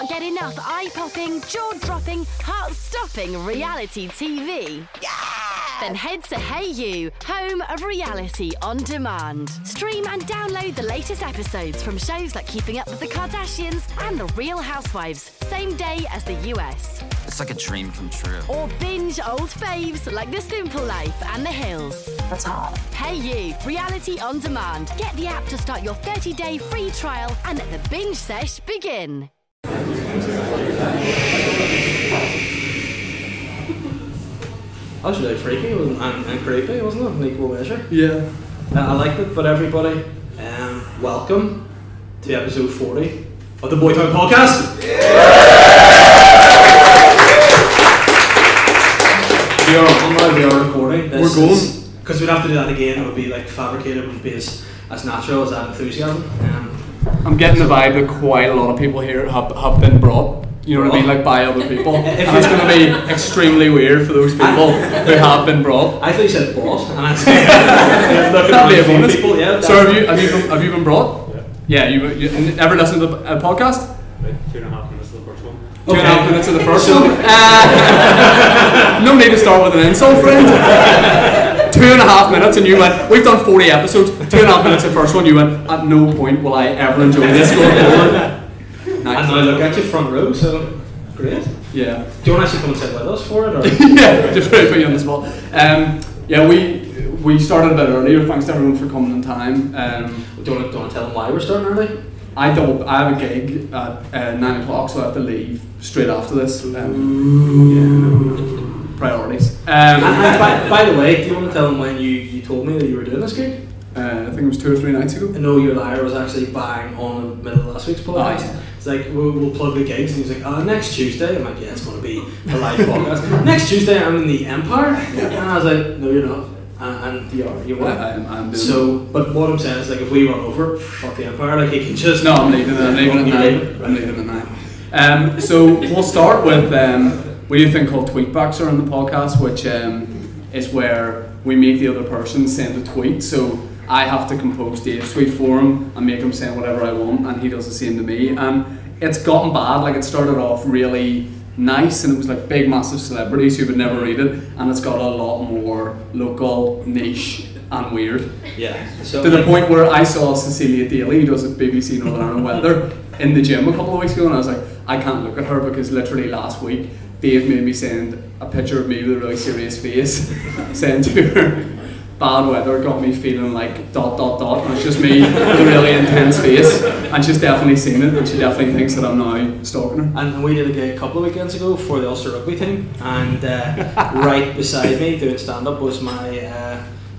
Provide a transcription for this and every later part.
can't get enough eye popping, jaw dropping, heart stopping reality TV? Then head to hayu, home of reality on demand. Stream and download the latest episodes from shows like Keeping Up with the Kardashians and The Real Housewives, same day as the US. It's like a dream come true. Or binge old faves like The Simple Life and The Hills. That's hot. hayu, reality on demand. Get the app to start your 30 day free trial and let the binge sesh begin. That was really freaky and, and, creepy, wasn't it? In equal measure. Yeah. Uh, I liked it, but everybody, um, welcome to episode 40 of the Boytown Podcast. We are on now, we are recording. This We're going. Because we'd have to do that again, it would be like fabricated, it would be as, as natural as that enthusiasm. Um, I'm getting the vibe that quite a lot of people here have, have been brought. You know what I mean? Like by other people. And it's going to be extremely weird for those people who have been brought. I thought you said boss, and I said, looking That'd be a bonus. people, yeah. So have you have you been, have you been brought? Yeah. you, you and ever listened to a uh, podcast? Two and a half minutes of the first one. Two and a half minutes of the first So- one. Uh, no need to start with an insult, friend. Two and a half minutes, and you went. We've done forty episodes. Two and a half minutes of the first one. You went. At no point will I ever enjoy this going forward. And now look at you front row, so great. Yeah. Do you want to actually come and sit with us for it? Or? yeah, just put you on the spot. Um, yeah, we we started a bit earlier. Thanks to everyone for coming in time. Um, Do you want to, do you want to tell them why we're starting early? I double. I have a gig at uh, nine o'clock, so I have to leave straight after this. Um, yeah, priorities. Um, by, by the way, do you want to tell them when you, you told me that you were doing this gig? uh, I think it was two or three nights ago. I know your liar was actually bang on the middle of last week's podcast. Aye. It's like, we'll, we'll plug the gigs, and he's like, uh, next Tuesday. I'm like, yeah, it's going to be a live podcast. next Tuesday, I'm in the Empire. And I was like, no, you're not. And, and you are. You I. I'm, I'm doing So, but what I'm saying is, like, if we run over, fuck the Empire. Like, you can just. No, I'm leaving. I'm leaving You're leaving? I'm leaving at nine. Um, so we'll start with um, we do a thing called tweetbacks on the podcast, which um, is where we make the other person send a tweet. So I have to compose Dave's tweet for him and make him send whatever I want, and he does the same to me. And it's gotten bad. Like it started off really nice, and it was like big, massive celebrities who would never read it, and it's got a lot more local, niche, and weird Yeah. So, to the point where I saw Cecilia Daly, who does it BBC Northern Ireland Weather, in the gym a couple of weeks ago, and I was like, I can't look at her because literally last week Dave made me send a picture of me with a really serious face, saying to her, bad weather got me feeling like dot dot dot, and it's just me with a really intense face, and she's definitely seen it, and she definitely thinks that I'm now stalking her. And we did a gig a couple of weekends ago for the Ulster rugby team, and uh, right beside me doing stand up was my uh,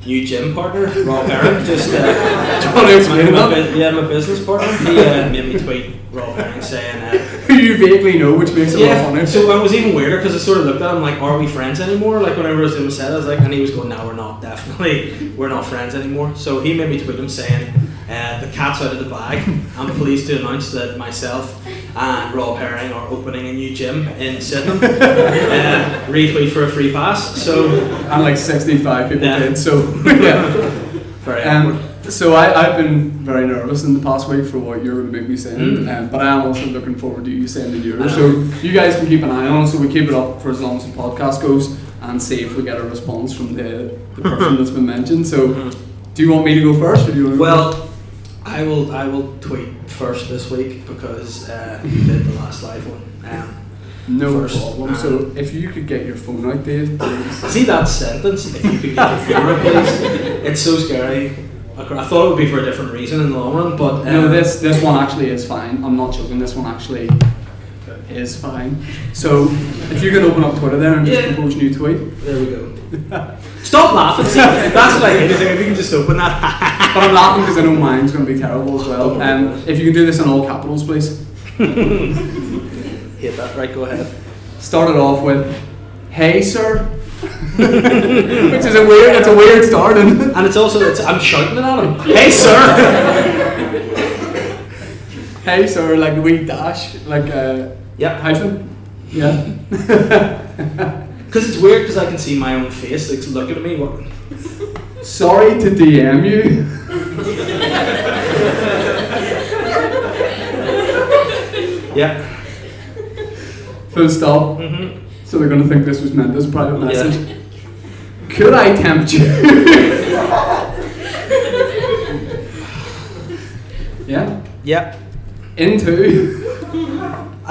new gym partner, Rob Herring. Just uh, Do you explain my, my, yeah, my business partner. He uh, made me tweet Rob Herring saying. Uh, Who you vaguely know, which makes it yeah, funny. so it was even weirder because I sort of looked at him like, "Are we friends anymore?" Like whenever I was doing the set, I was like, and he was going, "No, we're not. Definitely, we're not friends anymore." So he made me tweet him saying, uh, "The cat's out of the bag. I'm pleased to announce that myself and Rob Herring are opening a new gym in Sydenham. uh, retweet for a free pass." So and like 65 people Yeah. did, so yeah. very awkward. Um, so I, I've been very nervous in the past week for what you're going to make me send, Mm. um, but I am also looking forward to you sending yours. So you guys can keep an eye on. So we keep it up for as long as the podcast goes, and see if we get a response from the, the person that's been mentioned. So Mhm. do you want me to go first, or do you want to go Well, I will. I will tweet first this week because uh, you did the last live one. Um, No first, problem. um, so if you could get your phone out, Dave, please. See that sentence? If you could get your favorite, please. It's so scary. I I thought it would be for a different reason in the long run, but um, No, this this one actually is fine. I'm not joking. This one actually is fine. So if you can open up Twitter there and just Yeah. compose a new tweet. There we go. Stop laughing. See, that's what I hate. If you can just open that. But I'm laughing because I know mine's going to be terrible as well. Um, if you can do this in all capitals, please. hate that. Right, go ahead. Start it off with, "Hey, sir," which is a weird. It's a weird start, isn't? And it's also, it's, I'm shouting it at him. Hey, sir. Hey, sir, like a wee dash, like a yep. hyphen. Yeah. Because it's weird because I can see my own face like looking at me. What? Sorry to DM you. Yeah. Full stop. Mm-hmm. So they're going to think this was meant as a private Yeah. message. Could I tempt you? yeah. Yeah. Into.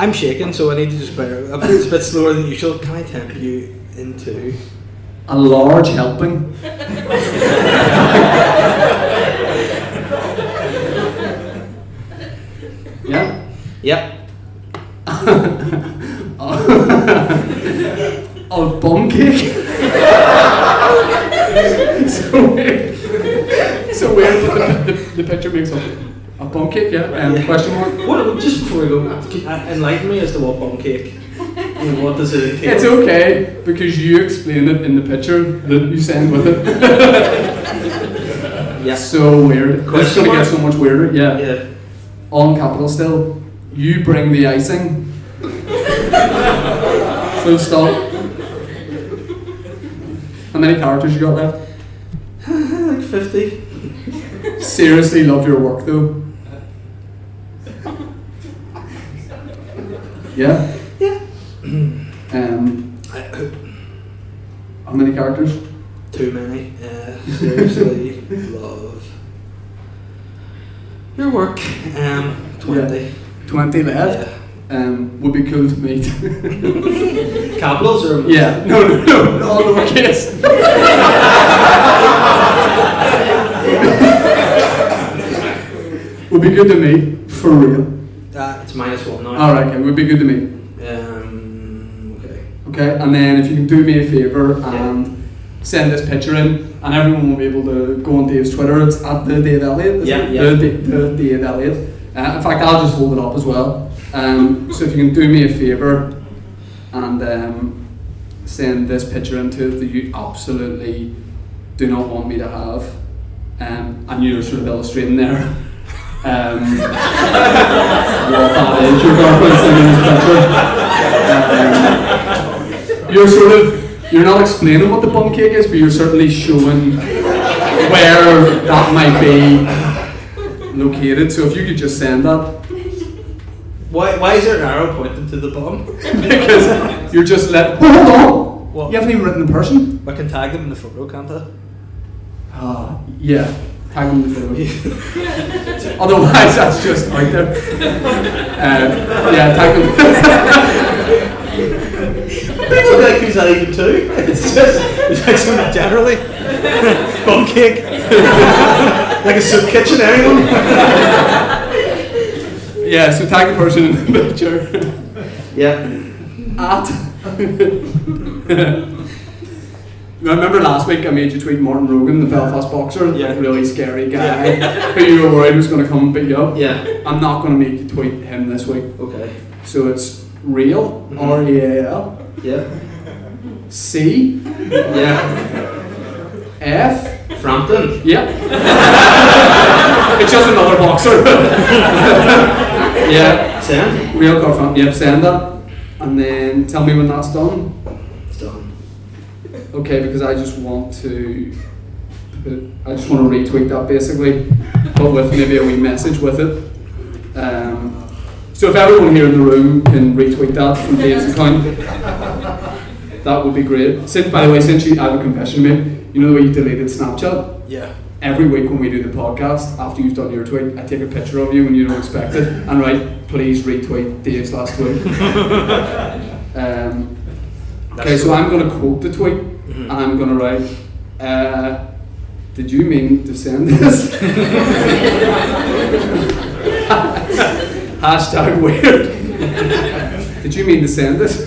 I'm shaking, so I need to just bear. I'm- It's a bit slower than usual. Can I tempt you into? A large helping. yeah. Yep. of bum cake. so weird. So The, the, the picture makes up bum cake. Yeah. Um, Yeah. Question mark. What? Just before we go, enlighten me as to what bum cake. What does it entail? It's okay because you explain it in the picture that you send with it. Yes. So weird. Is gonna get so much weirder. Yeah. Yeah. All capital still. You bring the icing. Full stop. How many characters you got left? like fifty. Seriously love your work though. Yeah? Yeah. Um, how many characters? Too many. Uh, seriously, love your work. Um, twenty. 20 left. Um, would be cool to meet. Capitals or yeah, no, no, no, all lowercase. would be good to meet, for real. It's minus one now. Alright, okay, would be good to me. Um. Okay. Okay, and then if you can do me a favour and send this picture in, and everyone will be able to go on Dave's Twitter. It's at the Dave Elliott. Yeah, it? yeah. The, the, Dave Elliott. Uh, in fact, I'll just hold it up as well. Um, so if you can do me a favour and um, send this picture into it that you absolutely do not want me to have, um, and you're sort of illustrating there. Um, what that is, your girlfriend sending this picture. Um, you're sort of you're not explaining what the bum cake is, but you're certainly showing where that might be located. So if you could just send that, Why? Why is there an arrow pointing to the bum? because you're just let. Hold on. What? You haven't even written the person. I can tag them in the photo, can't I? Ah, yeah. Tag them in the photo. Otherwise, that's just out there. Uh, yeah, tag them. People like who's that even to? It's just it's like sort of generally bum cake, like a soup kitchen. Anyone? yeah, so tag the person in the picture. Yeah. At. I remember last week I made you tweet Martin Rogan, the Belfast boxer, Yeah. really scary guy who you were worried was going to come and beat you up. Yeah. I'm not going to make you tweet him this week. Okay. So it's real, Mhm. R E A L, Yeah. C, Yeah. F, Frampton. Yeah. it's just another boxer. yeah, Send. real car front, yep, send that. And then tell me when that's done. Okay, because I just want to, I just want to retweet that basically, but with maybe a wee message with it. Um, so if everyone here in the room can retweet that from Dave's account, that would be great. Since, by the way, since you I have a confession to make, you know the way you deleted Snapchat? Yeah. Every week when we do the podcast, after you've done your tweet, I take a picture of you when you don't expect it and write, please retweet Dave's last tweet. um, Okay, so I'm going to quote the tweet Mhm. and I'm going to write, uh, Did you mean to send this? Hashtag weird. Did you mean to send this?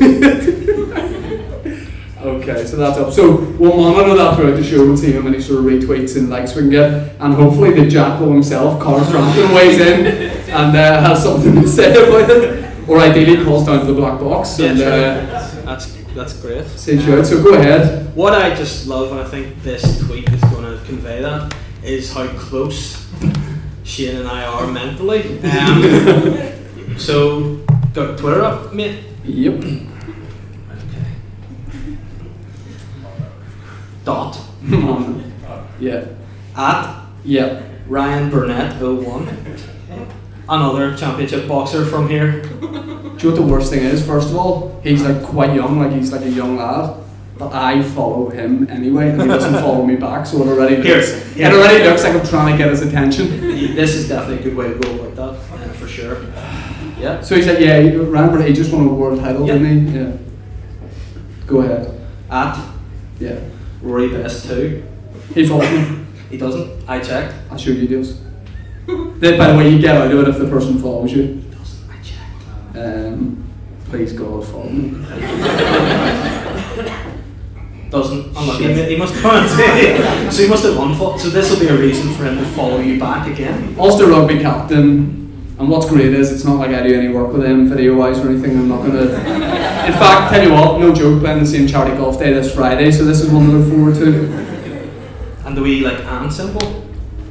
okay, so that's up. So we'll monitor that throughout the show and see how many sort of retweets and likes we can get. And hopefully the Jackal himself, Carl Frampton, weighs in and uh, has something to say about it. Or ideally calls down to the black box and Yeah, uh. That's that's great. says you. So go ahead. What I just love, and I think this tweet is going to convey that, is how close Shane and I are mentally. Um, so, got Twitter up, mate? Yep. Okay. Dot. yeah. At Yeah. Ryan Burnett 01. another championship boxer from here. Do you know what the worst thing is? First of all, he's like quite young, like he's like a young lad. But I follow him anyway, and he doesn't follow me back, so it already looks, here. it already looks like I'm trying to get his attention. This is definitely a good way to go about that, uh, for sure. Yeah. So he said, yeah, he- remember he just won a world title, Yeah. didn't he? Yeah. Go ahead. At Yeah. Rory Best 2. He follows me. He doesn't. I checked. I'll show you deals. Then, by the way, you get out of it if the person follows you. He doesn't. I checked. Um, please God, follow me. Doesn't. Oh Unlucky. Shit. He must and say. So he must have won. fo- So this will be a reason for him to follow you back again. Ulster rugby captain. And what's great is it's not like I do any work with him video wise or anything. I'm not gonna. In fact, tell you what, no joke, playing the same charity golf day this Friday, so this is one to look forward to. And the wee like and symbol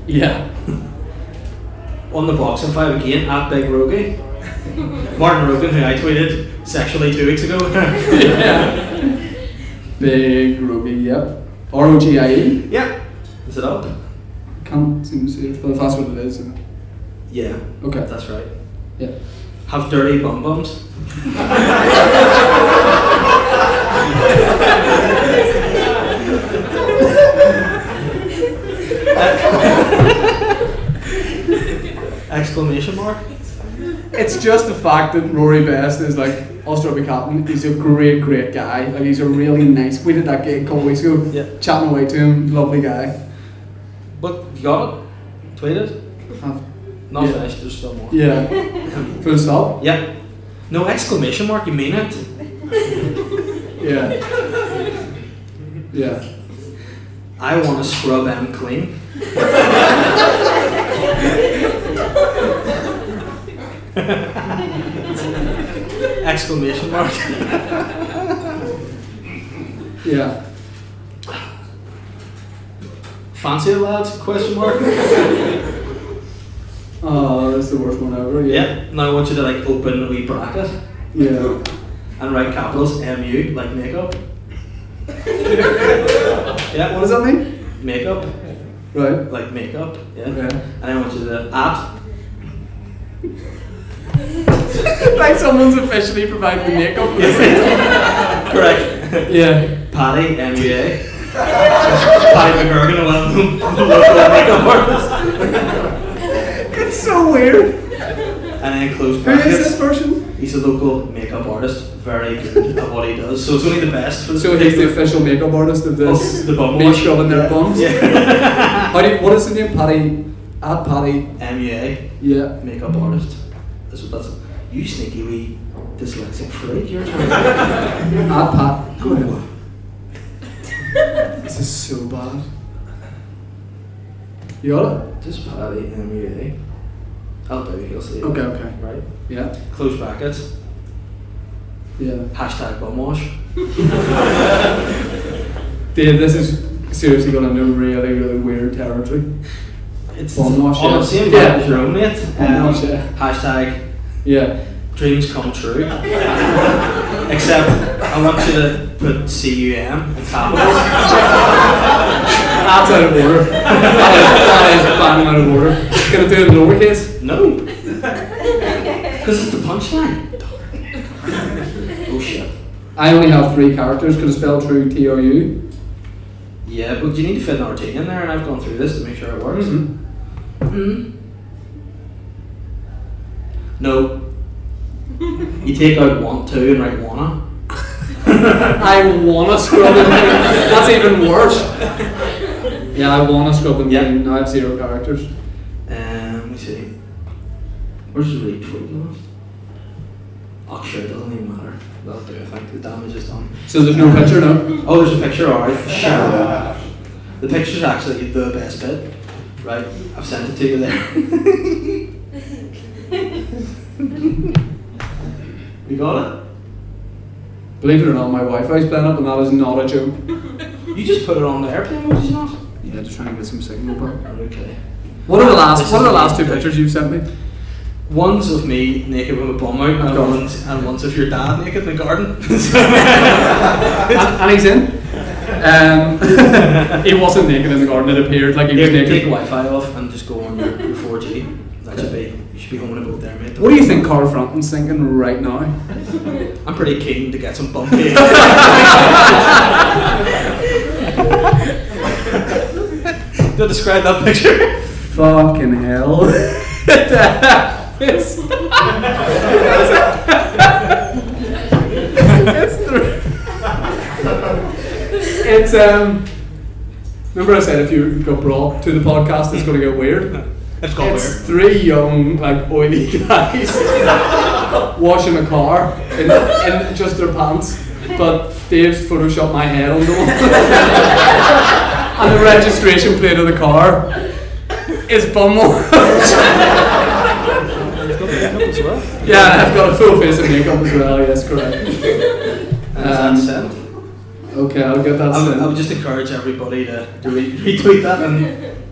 Yeah. on the boxing five again at Big Rogie. Martin Rogan, who I tweeted sexually two weeks ago. yeah. Big Rogie, yep. R O G I E. yeah. Is it up? Can't seem to see it, but that's what it is. then- Yeah. Okay. That's right. Yeah. Have dirty bum bums. Exclamation mark. It's just the fact that Rory Best is like rugby captain. He's a great, great guy. Like he's a really nice. We did that gig a couple weeks ago. Yeah. Chatting away to him, lovely guy. But you got it? Tweeted? Have- Not Yeah. finished, there's still more. Yeah. Full stop. Yeah. No exclamation mark, you mean it? Yeah. Yeah. I want to scrub M clean. exclamation mark. Yeah. Fancy it, lads? Question mark. Oh, that's the worst one ever. Yeah. Yeah. Now I want you to like open a wee bracket Yeah. and write capitals MU like makeup. yeah. What does that mean? Makeup. Right. Like makeup. Yeah. Okay. And I want you to at like someone's officially providing the makeup. for this. correct. yeah. Paddy MUA. Paddy McGurgan, a well-known local makeup artist. It's so weird. And then close Who is this person? He's a local makeup artist, very good at what he does. So it's only the best for the So he's the official makeup artist of this. Oh, the bum Me wash. scrubbing their bums. Yeah. How do you, what is the name? Paddy. At Paddy. MUA, Yeah. makeup artist. That's what that's. You sneaky wee dyslexic freak, you're trying to. At Pat. Go ahead. This is so bad. You got it? Just Paddy MUA. I'll do, he'll see. Okay, okay. Right. Yeah. Close brackets. Yeah. Hashtag bum wash. Dave, this is seriously going into really, really weird territory. It's Bum wash, on yeah. the same Yeah. vibe as your own mate. Bum Um, wash, yeah. Hashtag Yeah. dreams come true. Except I want you to put CUM in capitals. That's out of order. that, is, that is bang out of order. Gonna do it in lowercase? No. Because it's the punchline. oh shit. I only have three characters. Could I spell true T R U? Yeah, but you need to fit an RT in there, and I've gone through this to make sure it works. Mm-hmm. Hmm. No. You take out want to and write wanna. I wanna scrub and clean. That's even worse. Yeah, I wanna scrub and Yeah. clean. I have zero characters. Um, let me see. Where's the retweet now? Oh, sure, it doesn't even matter. That'll do, I think. The damage is done. So there's no picture now? Oh, there's a picture, alright. Sure. The picture's actually the best bit. Right, I've sent it to you there. you got it? Believe it or not, my Wi-Fi's playing up and that is not a joke. You just put it on the airplane mode, did you not? Yeah, just trying to get some signal back. Okay. What are the This last what is are the last two amazing. pictures you've sent me? One's of me naked with a bum out, and one's, and one's of your dad naked in the garden. and, and he's in. Um, he wasn't naked in the garden, it appeared like he was take naked. Wi Fi off and just go on your, your 4G. That should be you should be home in a there, mate. What do you think Carl Frampton's thinking right now? I'm pretty keen to get some bum cake. Do describe that picture? Fucking hell. it's, it's, thr- it's um. Remember I said if you got brought to the podcast, it's going to get weird. It's got It's weird. three young, like oily guys washing a car in, in just their pants. But Dave's photoshopped my head onto them. and the registration plate of the car is Bumwatch. as well. yeah, I've got a full face of makeup as well, yes, correct. And Um, that's sent. Okay, I'll get that I would, I would just encourage everybody to, re- retweet that and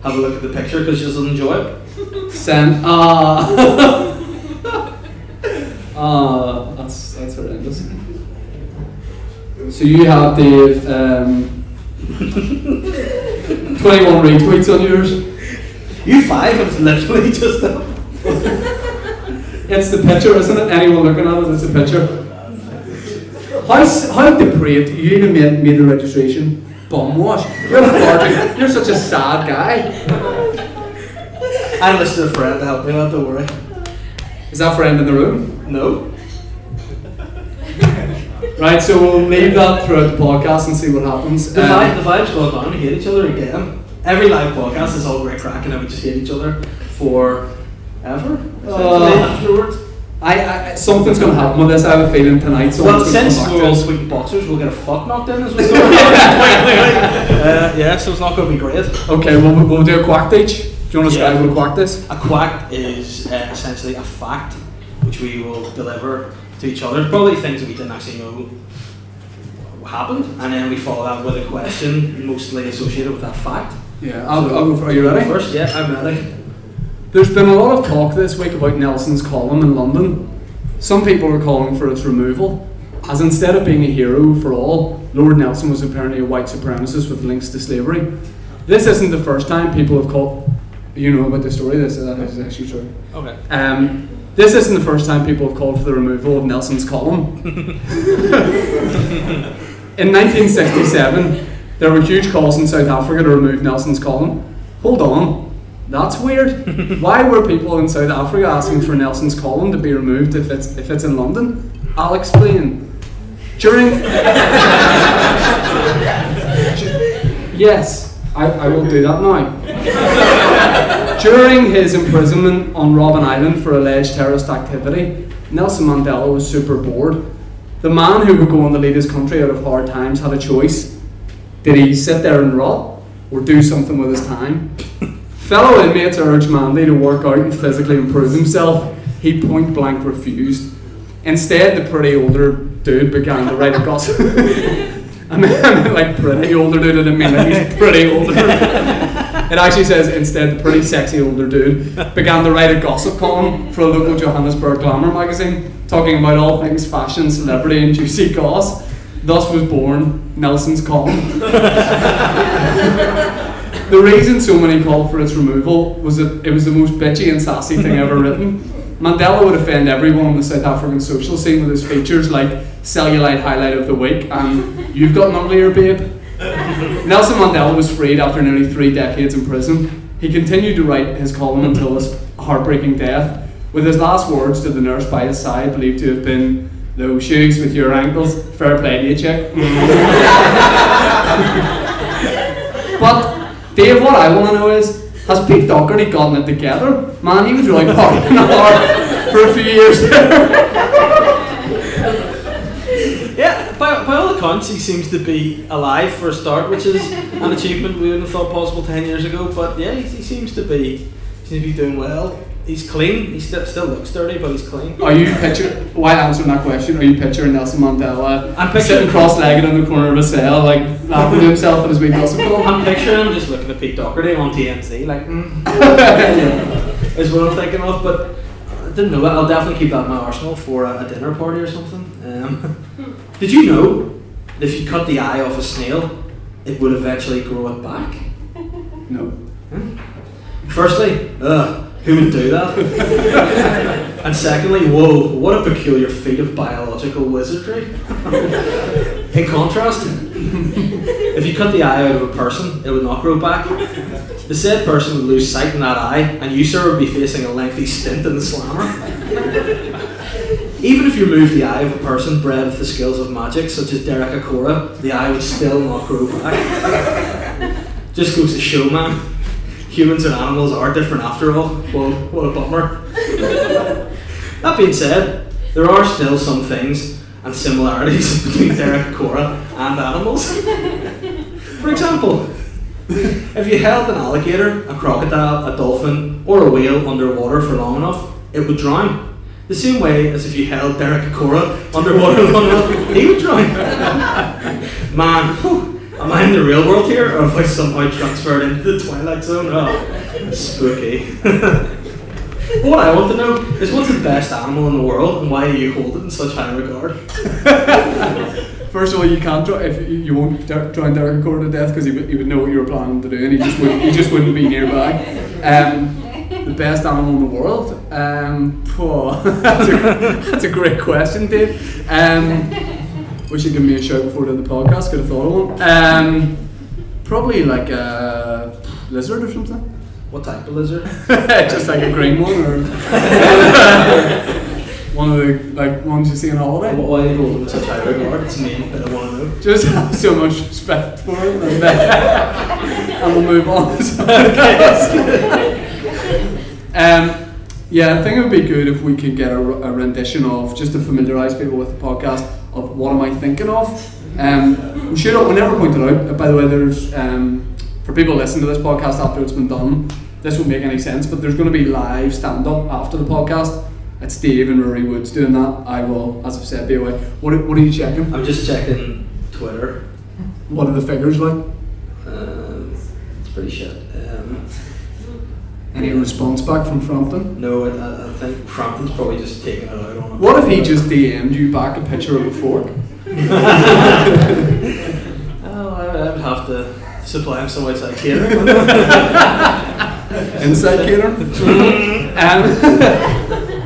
have a look at the picture because you'll enjoy it. Send. Ah. Ah, that's, that's horrendous. So you have the Um, 21 retweets on yours. You five, it's literally just It's the picture, isn't it? Anyone looking at it, it's a picture. How, how depraved, you even made, made the registration bum wash. You're, you're such a sad guy. I enlisted a friend to help me that, don't worry. Is that friend in the room? No. Right, so we'll leave that throughout the podcast and see what happens. The, Um, vibe, the vibe's gone down, we hate each other again. Every live podcast is all great crack and then we just hate each other for ever. Uh, afterwards. I, I, something's going to happen with this. I have a feeling tonight. Well, since we're all sweet boxers, we'll get a fuck knocked in as what's going on. uh, yeah, so it's not going to be great. Okay, we'll, we'll do a quack each. Do you want to describe Yeah. what a quack is? A quack is uh, essentially a fact which we will deliver to each other. Probably things that we didn't actually know happened, and then we follow that with a question mostly associated with that fact. Yeah, I'll, I'll go for Are you ready? First, yeah, I'm ready. There's been a lot of talk this week about Nelson's column in London. Some people are calling for its removal, as instead of being a hero for all, Lord Nelson was apparently a white supremacist with links to slavery. This isn't the first time people have called. You know about the story. This that is actually true. Okay. Um, this isn't the first time people have called for the removal of Nelson's column. In 1967, there were huge calls in South Africa to remove Nelson's column. Hold on, that's weird. Why were people in South Africa asking for Nelson's column to be removed if it's if it's in London? I'll explain. During yes, I, I will do that now. During his imprisonment on Robben Island for alleged terrorist activity, Nelson Mandela was super bored. The man who would go on to lead his country out of hard times had a choice. Did he sit there and rot or do something with his time? Fellow inmates urged Mandy to work out and physically improve himself. He point blank refused. Instead, the pretty older dude began to write a gossip. I mean, like pretty older dude, I didn't mean like he's pretty older. It actually says instead the pretty sexy older dude began to write a gossip column for a local Johannesburg glamour magazine, talking about all things fashion, celebrity, and juicy goss. Thus was born Nelson's column. the reason so many called for its removal was that it was the most bitchy and sassy thing ever written. Mandela would offend everyone on the South African social scene with his features like cellulite highlight of the week and you've got an uglier babe. Nelson Mandela was freed after nearly three decades in prison. He continued to write his column until his heartbreaking death, with his last words to the nurse by his side believed to have been, Those shoes with your ankles, fair play to you, chick. Dave, what I want to know is, has Pete Doherty gotten it together? Man, he was really partying hard for a few years there. Yeah, by, by all accounts, he seems to be alive for a start, which is an achievement we wouldn't have thought possible ten years ago. But yeah, he, he seems to be seems to be doing well. He's clean. He still still looks dirty, but he's clean. Are you picturing, while answering that question, are you picturing Nelson Mandela I'm picturing- sitting cross legged in the corner of a cell, like laughing to himself at his wee column? I'm picturing him just looking at Pete Doherty on TMZ, like mm, is what I'm thinking of. But I didn't know it. I'll definitely keep that in my arsenal for a, a dinner party or something. Um, did you know that if you cut the eye off a snail, it would eventually grow it back? No. Firstly, ugh, Who would do that? and secondly, whoa, what a peculiar feat of biological wizardry. In contrast, if you cut the eye out of a person, it would not grow back. The said person would lose sight in that eye, and you, sir, would be facing a lengthy stint in the slammer. Even if you remove the eye of a person bred with the skills of magic, such as Derek Acorah, the eye would still not grow back. Just goes to show, man. Humans and animals are different after all. Well, what a bummer. that being said, there are still some things and similarities between Derek Acorah and animals. For example, if you held an alligator, a crocodile, a dolphin, or a whale underwater for long enough, it would drown. The same way as if you held Derek Acorah underwater long enough, he would drown. Man, whew, am I in the real world here, or have I somehow transferred into the Twilight Zone? Oh, spooky. But what I want to know is what's the best animal in the world, and why do you hold it in such high regard? First of all, you can't draw if you, won't try and Derek Acorah to death because he, would- he would know what you were planning to do, and he just wouldn't, he just wouldn't be nearby. Um, the best animal in the world? Um, phew, that's, a, that's a great question, Dave. Um, wish you'd give me a shout before doing the podcast. Could have thought of one. Um, probably like a lizard or something. What type of lizard? just like a green one or one of the like ones you see on holiday. Why do you hold in such high regard? It's me that I want to know. Just have so much respect for him, and, uh, and we'll move on. to something else. um, yeah, I think it would be good if we could get a, a rendition of just to familiarise people with the podcast of what am I thinking of. Um, we should we never pointed out. uh, By the way, there's um, for people listening to this podcast after it's been done. This won't make any sense, but there's going to be live stand up after the podcast. It's Dave and Rory Woods doing that. I will, as I've said, be away. What, are- what are you checking? I'm just checking Twitter. What are the figures like? Um, it's pretty shit. Um, Any response back from Frampton? no, I- I think Frampton's probably just taking it out on. What if he just DM'd you back a picture of a fork? Oh, I, would have to supply him some outside catering. Inside cater? um,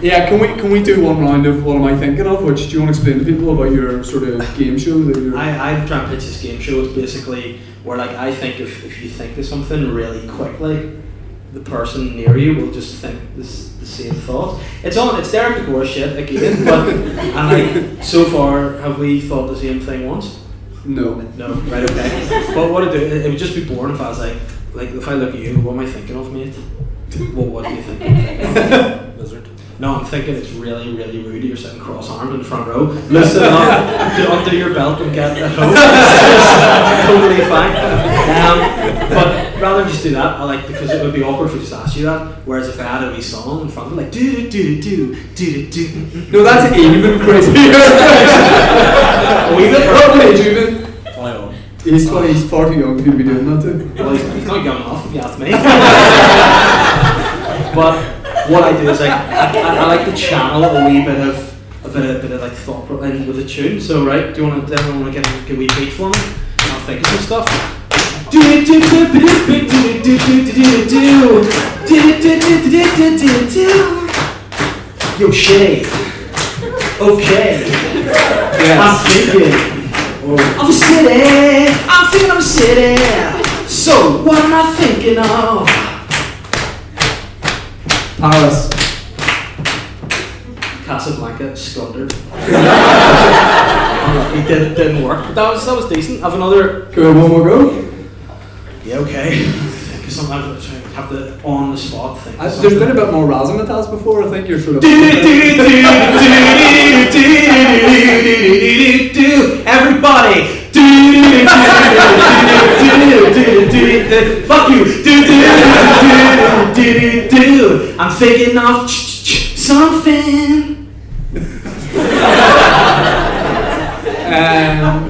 yeah, can we can we do one round of what am I thinking of? Which do you want to explain to people about your sort of game show that you're I, I'm trying to pitch this game show. It's basically where like I think if, if you think of something really quickly, the person near you will just think this the same thought. It's on it's Derek Acorah shit again, but and like so far have we thought the same thing once? No. No, right, okay. but what I do, it, it would just be boring if I was like, like if I look at you, what am I thinking of, mate? What, what do you think? I'm thinking of? Lizard. No, I'm thinking it's really, really rude that you're sitting cross-armed in the front row. Listen up, do, undo your belt and get at home. totally fine. Um, but rather than just do that, I like because it would be awkward if we just asked you that. Whereas if I had a wee song in front of me, like do do do do do do. No, that's even crazier. A wee bit. What age you been? My own. He's 20, he's far too young for you to be doing that too. Well, he's, he's not young enough, if you ask me. but what I do is like I, I, I like to channel a wee bit of a bit of bit of like thought pro- in with a tune. So right, do you want to everyone want to get a, get a wee beat for me? And I'll think of some stuff. Yo, Shay. Okay. Yes. I'm thinking. Oh. Of a city. I'm thinking of a city. So, what am I thinking of? Paris. Casablanca, squandered. Oh, it did, didn't work, but that was, that was decent. I have another. Can we have one more go? Yeah, okay. Because sometimes I have to on the spot of Uh, there's been a bit more razzmatazz before. I think you're sort of. Everybody! Fuck you! I'm thinking of something. Um,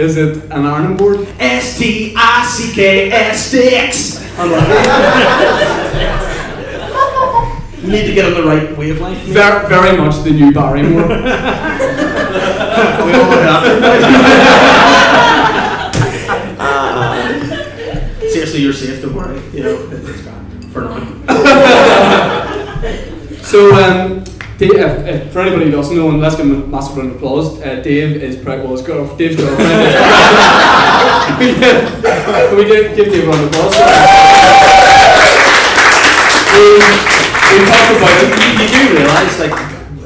is it an ironing board? S T I C K S sticks. You need to get on the right wavelength. Very, very much the new Barrymore. We all have Seriously, you're safe. Don't worry. You know, for now. So, um, Dave, if, if, for anybody who doesn't know, and let's give him a massive round of applause. Uh, Dave is pregnant. Well, girl, Dave's pregnant. Can we give, give Dave a round of applause? we, we talked about it. You do realise, like,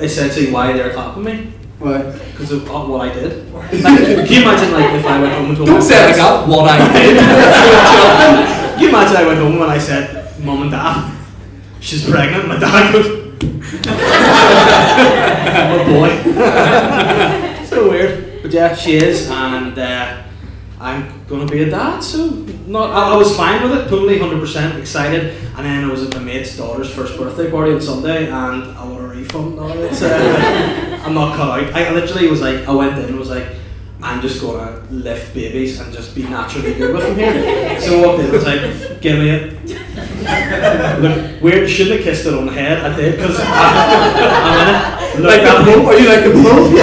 essentially why they're clapping me? Why? Because of uh, what I did. Like, can you imagine, like, if I went home and told Don't my say like that. What I did. Can you imagine I went home and I said, Mum and Dad, she's pregnant. My dad goes, Oh boy. so weird. But yeah, she is, and uh, I'm gonna be a dad. So not, I, I was fine with it, totally, hundred percent excited. And then I was at my mate's daughter's first birthday party on Sunday, and I want a refund. Now it's, uh, I'm not cut out. I literally was like, I went in and was like. I'm just gonna lift babies and just be naturally good with them here. So what I did was like, give me it. Look, weird. Shouldn't have kissed it on the head. I did because I'm in it. Look, like I'm- Pope? Are you like the Pope?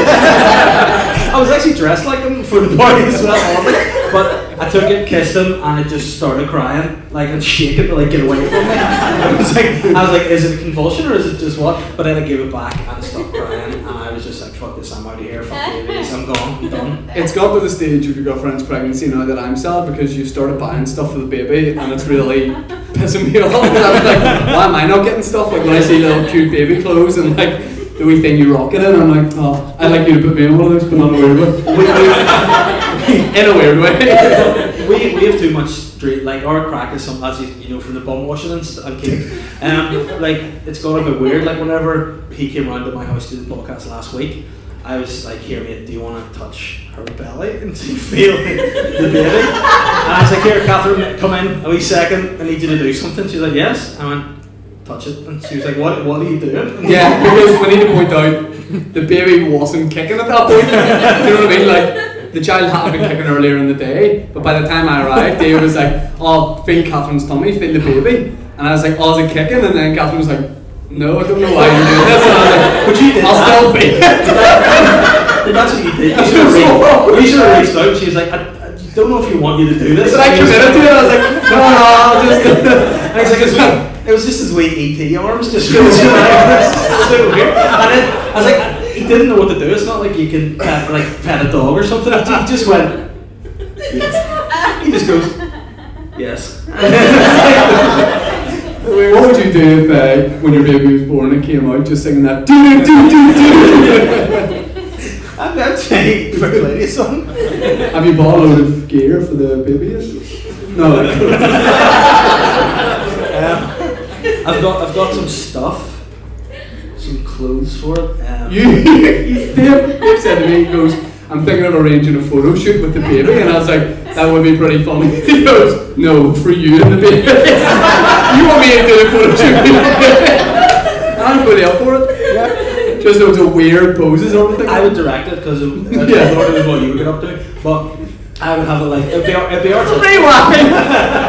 I was actually dressed like him for the party as well. But I took it, kissed him, and it just started crying, like and shaking to like get away from me. I was like, I was like, is it a convulsion or is it just what? But then I gave it back and it stopped crying, I just like, fuck this, I'm out of here, fuck babies, I'm gone, done. It's got to the stage of your girlfriend's pregnancy now that I'm sad because you've started buying stuff for the baby and it's really pissing me off. And I'm like, why am I not getting stuff? Like when I see little cute baby clothes and like the wee thing you rock it in, I'm like, oh, I'd like you to put me in one of those, but not a weird way. in a weird way. We, we have too much street like our crack is some as you, you know from the bum washing and, st- and cake um like it's got a bit weird like whenever he came round to my house to do the podcast last week I was like here mate do you want to touch her belly and feel the baby? And I was like here Catherine come in a wee second I need you to do something. She's like yes. I went touch it. And she was like what what are you doing? Yeah, because we need to point out the baby wasn't kicking at that point. you know what I mean? Like the child hadn't been kicking earlier in the day, but by the time I arrived, Dave was like, "Oh, feel Catherine's tummy, feel the baby," and I was like, "Oh, is it kicking?" And then Catherine was like, "No, I don't know why you're doing this." And I was like, But you did I'll that. still feel it. That's what you did you should have reached, should have reached out she was like I, I don't know if you want you to do this But I committed to it. I was like, "No, no, I'll just." And it's like, it was just his wee ET arms just going around. so weird. And then I was like, he didn't know what to do. It's not like you can pet, like pet a dog or something. He just went. Yes. He just goes. Yes. What would you do if, uh, when your baby was born, it came out just singing that? "Do, do, do, do"? do? I'm going to say for Claudia son. Have you bought a load of gear for the baby? No. Um, I've got I've got some stuff, some clothes for it. You, Dave, Dave said to me, he goes, I'm thinking of arranging a photo shoot with the baby, and I was like, that would be pretty funny. He goes, no, for you and the baby. you want me to do a photo shoot with the I'm fully up for it. Yeah. Just those weird poses or everything. I would direct it because I uh, Yeah. thought it was what you would get up to, but I would have it like it'd be it'd be artistic. Rewind!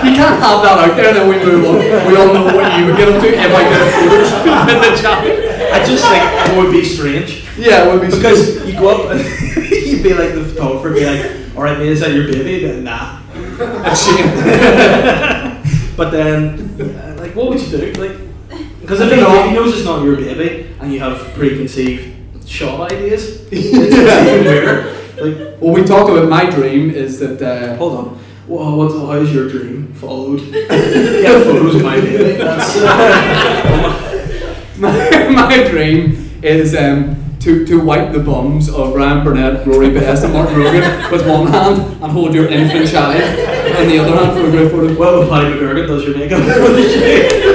You can't have that out there and then we move on. We all know what you would get up to if I did a photo shoot with the child. I just think it would be strange. Yeah, it would be Because you go up and you'd be like the photographer, be like, all right, mate, is that your baby? Then, nah. shame. But then, uh, like, what would you do? Like, because if, he- know. if he knows it's not your baby and you have preconceived shot ideas, it's even weirder. Like, Well, we talked about my dream is that. Uh, hold on. Well, what's, how's your dream followed? yeah, photos of my baby. That's, uh, my, my dream is um, to, to wipe the bums of Ryan Burnett, Rory Best, and Martin Rogan with one hand and hold your infant child in the other hand for a great photo. well, Paddy McGurgan does your makeup for the shoot.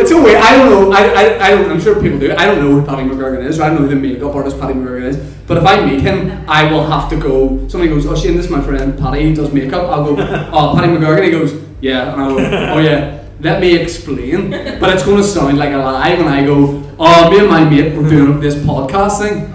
It's so weird. I don't know. I, I, I don't, I'm sure people do. I don't know who Paddy McGurgan is. Or I don't know who the makeup artist Paddy McGurgan is. But if I meet him, I will have to go. Somebody goes, "Oh, Shane, this is my friend Paddy. He does makeup." I'll go, "Oh, Paddy McGurgan." He goes, "Yeah," and I'll go, "Oh yeah." Let me explain. But it's going to sound like a lie when I go, "Oh, me and my mate were doing this podcast thing."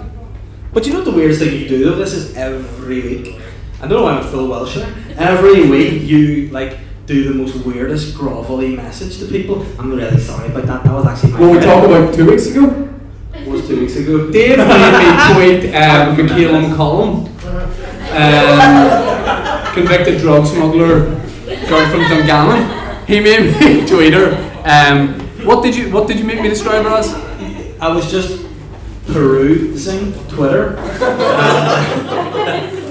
But you know what the weirdest thing you do though? This is every week. I don't know why I'm full Welsh there. Every week you like do the most weirdest grovelly message to people. I'm really sorry about that. That was actually my What we talked about two weeks ago. It was two weeks ago. Dave made me tweet um, Michaela McCollum, um, convicted drug smuggler, girl from Dungannon. He made me tweet her. Um, What did you What did you make me describe her as? I was just perusing Twitter.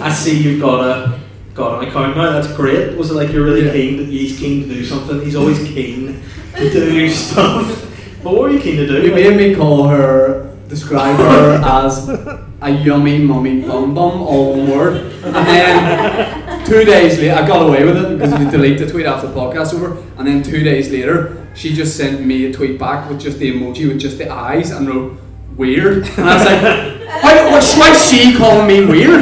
I see you've got a got an account now. That's great. Was it like you're really Yeah. keen? That he's keen to do something. He's always keen to do stuff. But what were you keen to do? You made me call her, describe her as a yummy mummy bum bum, all one word. And then two days later, I got away with it because you deleted the tweet after the podcast over. And then two days later, she just sent me a tweet back with just the emoji with just the eyes and wrote weird. And I was like, why is she calling me weird?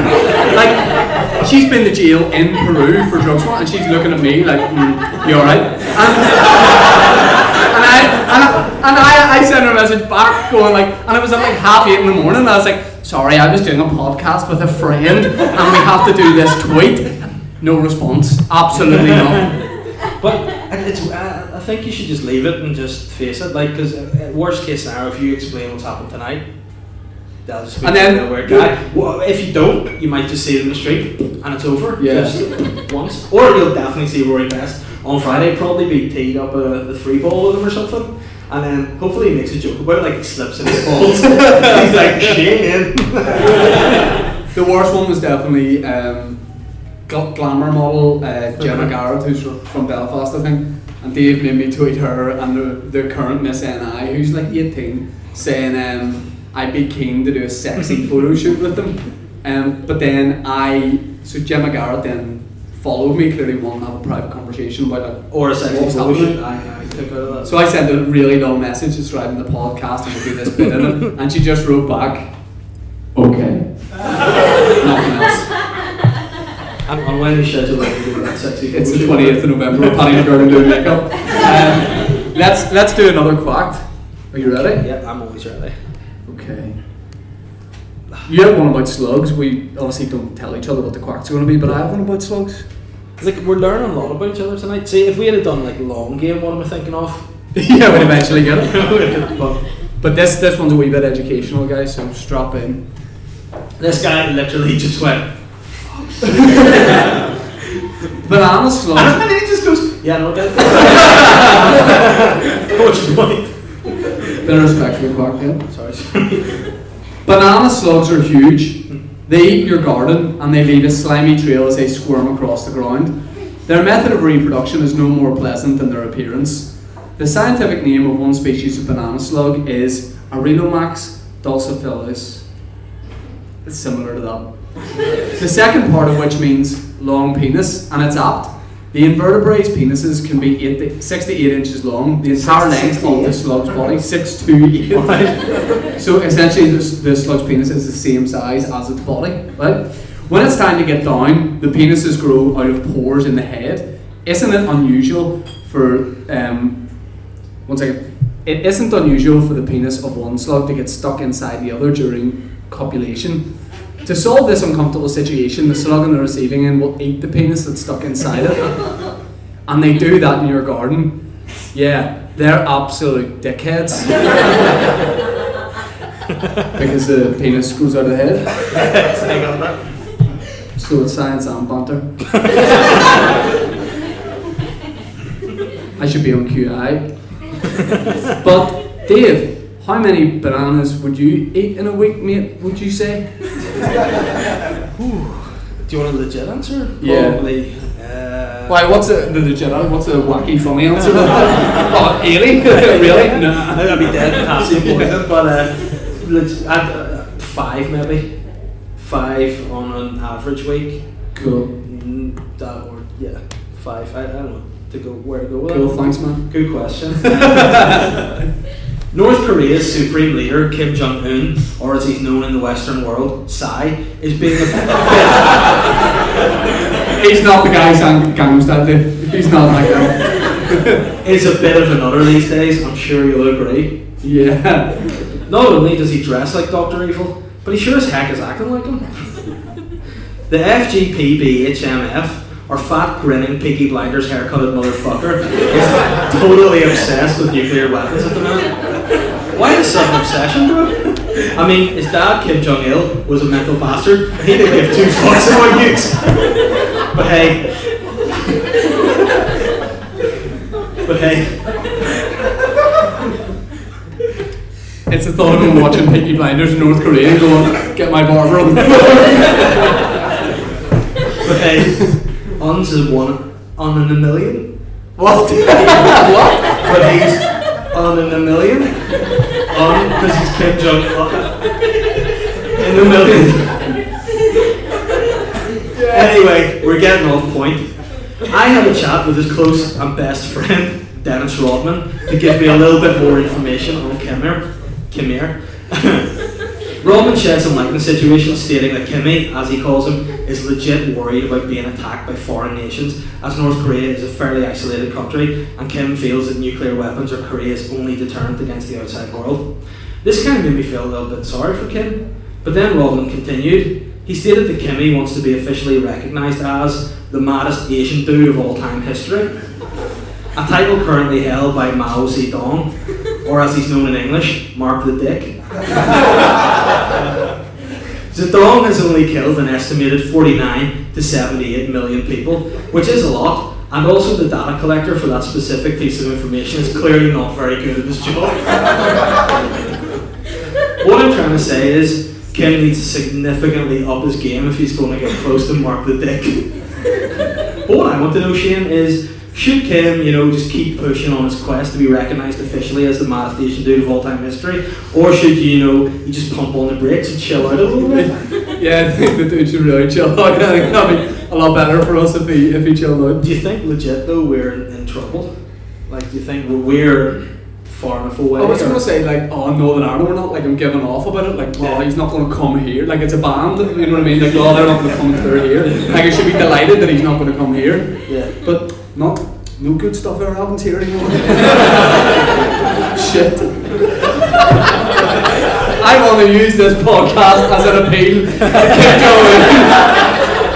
Like, she's been to jail in Peru for drugs and she's looking at me like, mm, you alright? And, and I and, I, and I, I sent her a message back going like, and it was at like half eight in the morning. And I was like, sorry, I was doing a podcast with a friend, and we have to do this tweet. No response. Absolutely not. But it's, I I think you should just leave it and just face it. Like, because worst case scenario, if you explain what's happened tonight, they'll just be And then- a weird guy. Well, if you don't, you might just see it in the street and it's over. Yeah. Just once, or you'll definitely see Rory Best on Friday. Probably be teed up a the three ball with him or something. And then hopefully he makes a joke about it, like he slips and he falls. He's like, Shane. The worst one was definitely um, gl- glamour model uh, Gemma Garrett, who's from Belfast, I think. And Dave made me tweet her and the, the current Miss NI, who's like 18, saying um, I'd be keen to do a sexy photo shoot with them. Um, but then I, so Gemma Garrett then followed me, clearly wanted to have a private conversation about like, Or a sexy What's photo shoot. I, I took out of that. So I sent a really long message describing the podcast and we'll do this bit in it, and she just wrote back, okay. Nothing else. And, and when you schedule like to do that sexy It's the shoot? 28th of November, we're planning to go and do makeup. Um, let's, let's do another quack. Are you ready? Yeah, I'm always ready. Okay. You have one about slugs. We obviously don't tell each other what the quack's are going to be, but I have one about slugs. Like we're learning a lot about each other tonight. See, if we had done like long game, what am I thinking of? yeah, we'd eventually get it. but, but this, this one's a wee bit educational, guys, so strap in. This guy literally just went, Banana slugs. and then he just goes, "Yeah, no, get What's your point? Bit of respect for the quack, yeah. Sorry, sorry. Banana slugs are huge. They eat your garden and they leave a slimy trail as they squirm across the ground. Their method of reproduction is no more pleasant than their appearance. The scientific name of one species of banana slug is Ariolimax dolichophallus. It's similar to that. The second part of which means long penis, and it's apt. The invertebrates' penises can be eight to, 6 to 8 inches long, the entire length of the slug's body, 6 to 8. So essentially, the, the slug's penis is the same size as its body, right? When it's time to get down, the penises grow out of pores in the head. Isn't it unusual for um, one second? It isn't unusual for the penis of one slug to get stuck inside the other during copulation. To solve this uncomfortable situation, the slug on the receiving end will eat the penis that's stuck inside it, and they do that in your garden. Yeah, they're absolute dickheads. because the penis screws out of the head. So it's science and banter. I should be on QI. But Dave, how many bananas would you eat in a week, mate? Would you say? Do you want a legit answer? Yeah. Probably. Uh, Why? What's a the legit? What's a wacky funny answer? oh, really? really? No. I'd be dead potassium poison, but uh, leg- I'd, uh, five maybe. Five on an average week. Cool. Mm, That or yeah, five. I, I don't know to go where to go with Cool. Thanks, man. Good question. North Korea's supreme leader Kim Jong Un, or as he's known in the Western world, Psy, is being a He's not the guy saying Gangnam Style. He's not that guy. is a bit of a nutter these days. I'm sure you'll agree. Yeah. Not only does he dress like Doctor Evil, but he sure as heck is acting like him. the FGPBHMF, or fat grinning Peaky Blinders haircutted motherfucker, is totally obsessed with nuclear weapons at the moment. Why this sudden obsession, bro? I mean, his dad, Kim Jong Il, was a mental bastard. He didn't give two fucks about nukes. But hey. But hey. It's a thought of him watching Peaky Blinders in North Korea and going, get my barber on the Okay, on to one on in a million. What? But he's on in a million. On because he's Kim Jong Un. In a million. Anyway, we're getting off point. I had a chat with his close and best friend, Dennis Rodman, to give me a little bit more information on Kimmer. Kimmer. Rodman shed some light on the situation, stating that Kimmy, as he calls him, is legit worried about being attacked by foreign nations, as North Korea is a fairly isolated country, and Kim feels that nuclear weapons are Korea's only deterrent against the outside world. This kind of made me feel a little bit sorry for Kim, but then Rodman continued. He stated that Kimmy wants to be officially recognised as the maddest Asian dude of all time history, a title currently held by Mao Zedong, or as he's known in English, Mark the Dick. Zedong has only killed an estimated 49 to 78 million people, which is a lot, and also the data collector for that specific piece of information is clearly not very good at his job. what I'm trying to say is, Kim needs to significantly up his game if he's going to get close to Mark the Dick. but what I want to know, Shane, is should Kim, you know, just keep pushing on his quest to be recognised officially as the maddest Asian dude of all time history, or should you, you know, you just pump on the brakes and chill out a little bit? yeah, I think the dude should really chill out. I think that'd be a lot better for us if he if he chilled out. Do you think legit though we're in, in trouble? Like, do you think we're, we're far enough away? I was gonna say like, oh Northern Ireland, we're not like I'm giving off about it. Like, oh, Yeah. he's not gonna come here. Like it's a band, you know what I mean? Like, oh, they're not gonna come through here. Like, I should be delighted that he's not gonna come here. Yeah. But not, no good stuff ever happens here anymore. Shit. I want to use this podcast as an appeal. Get,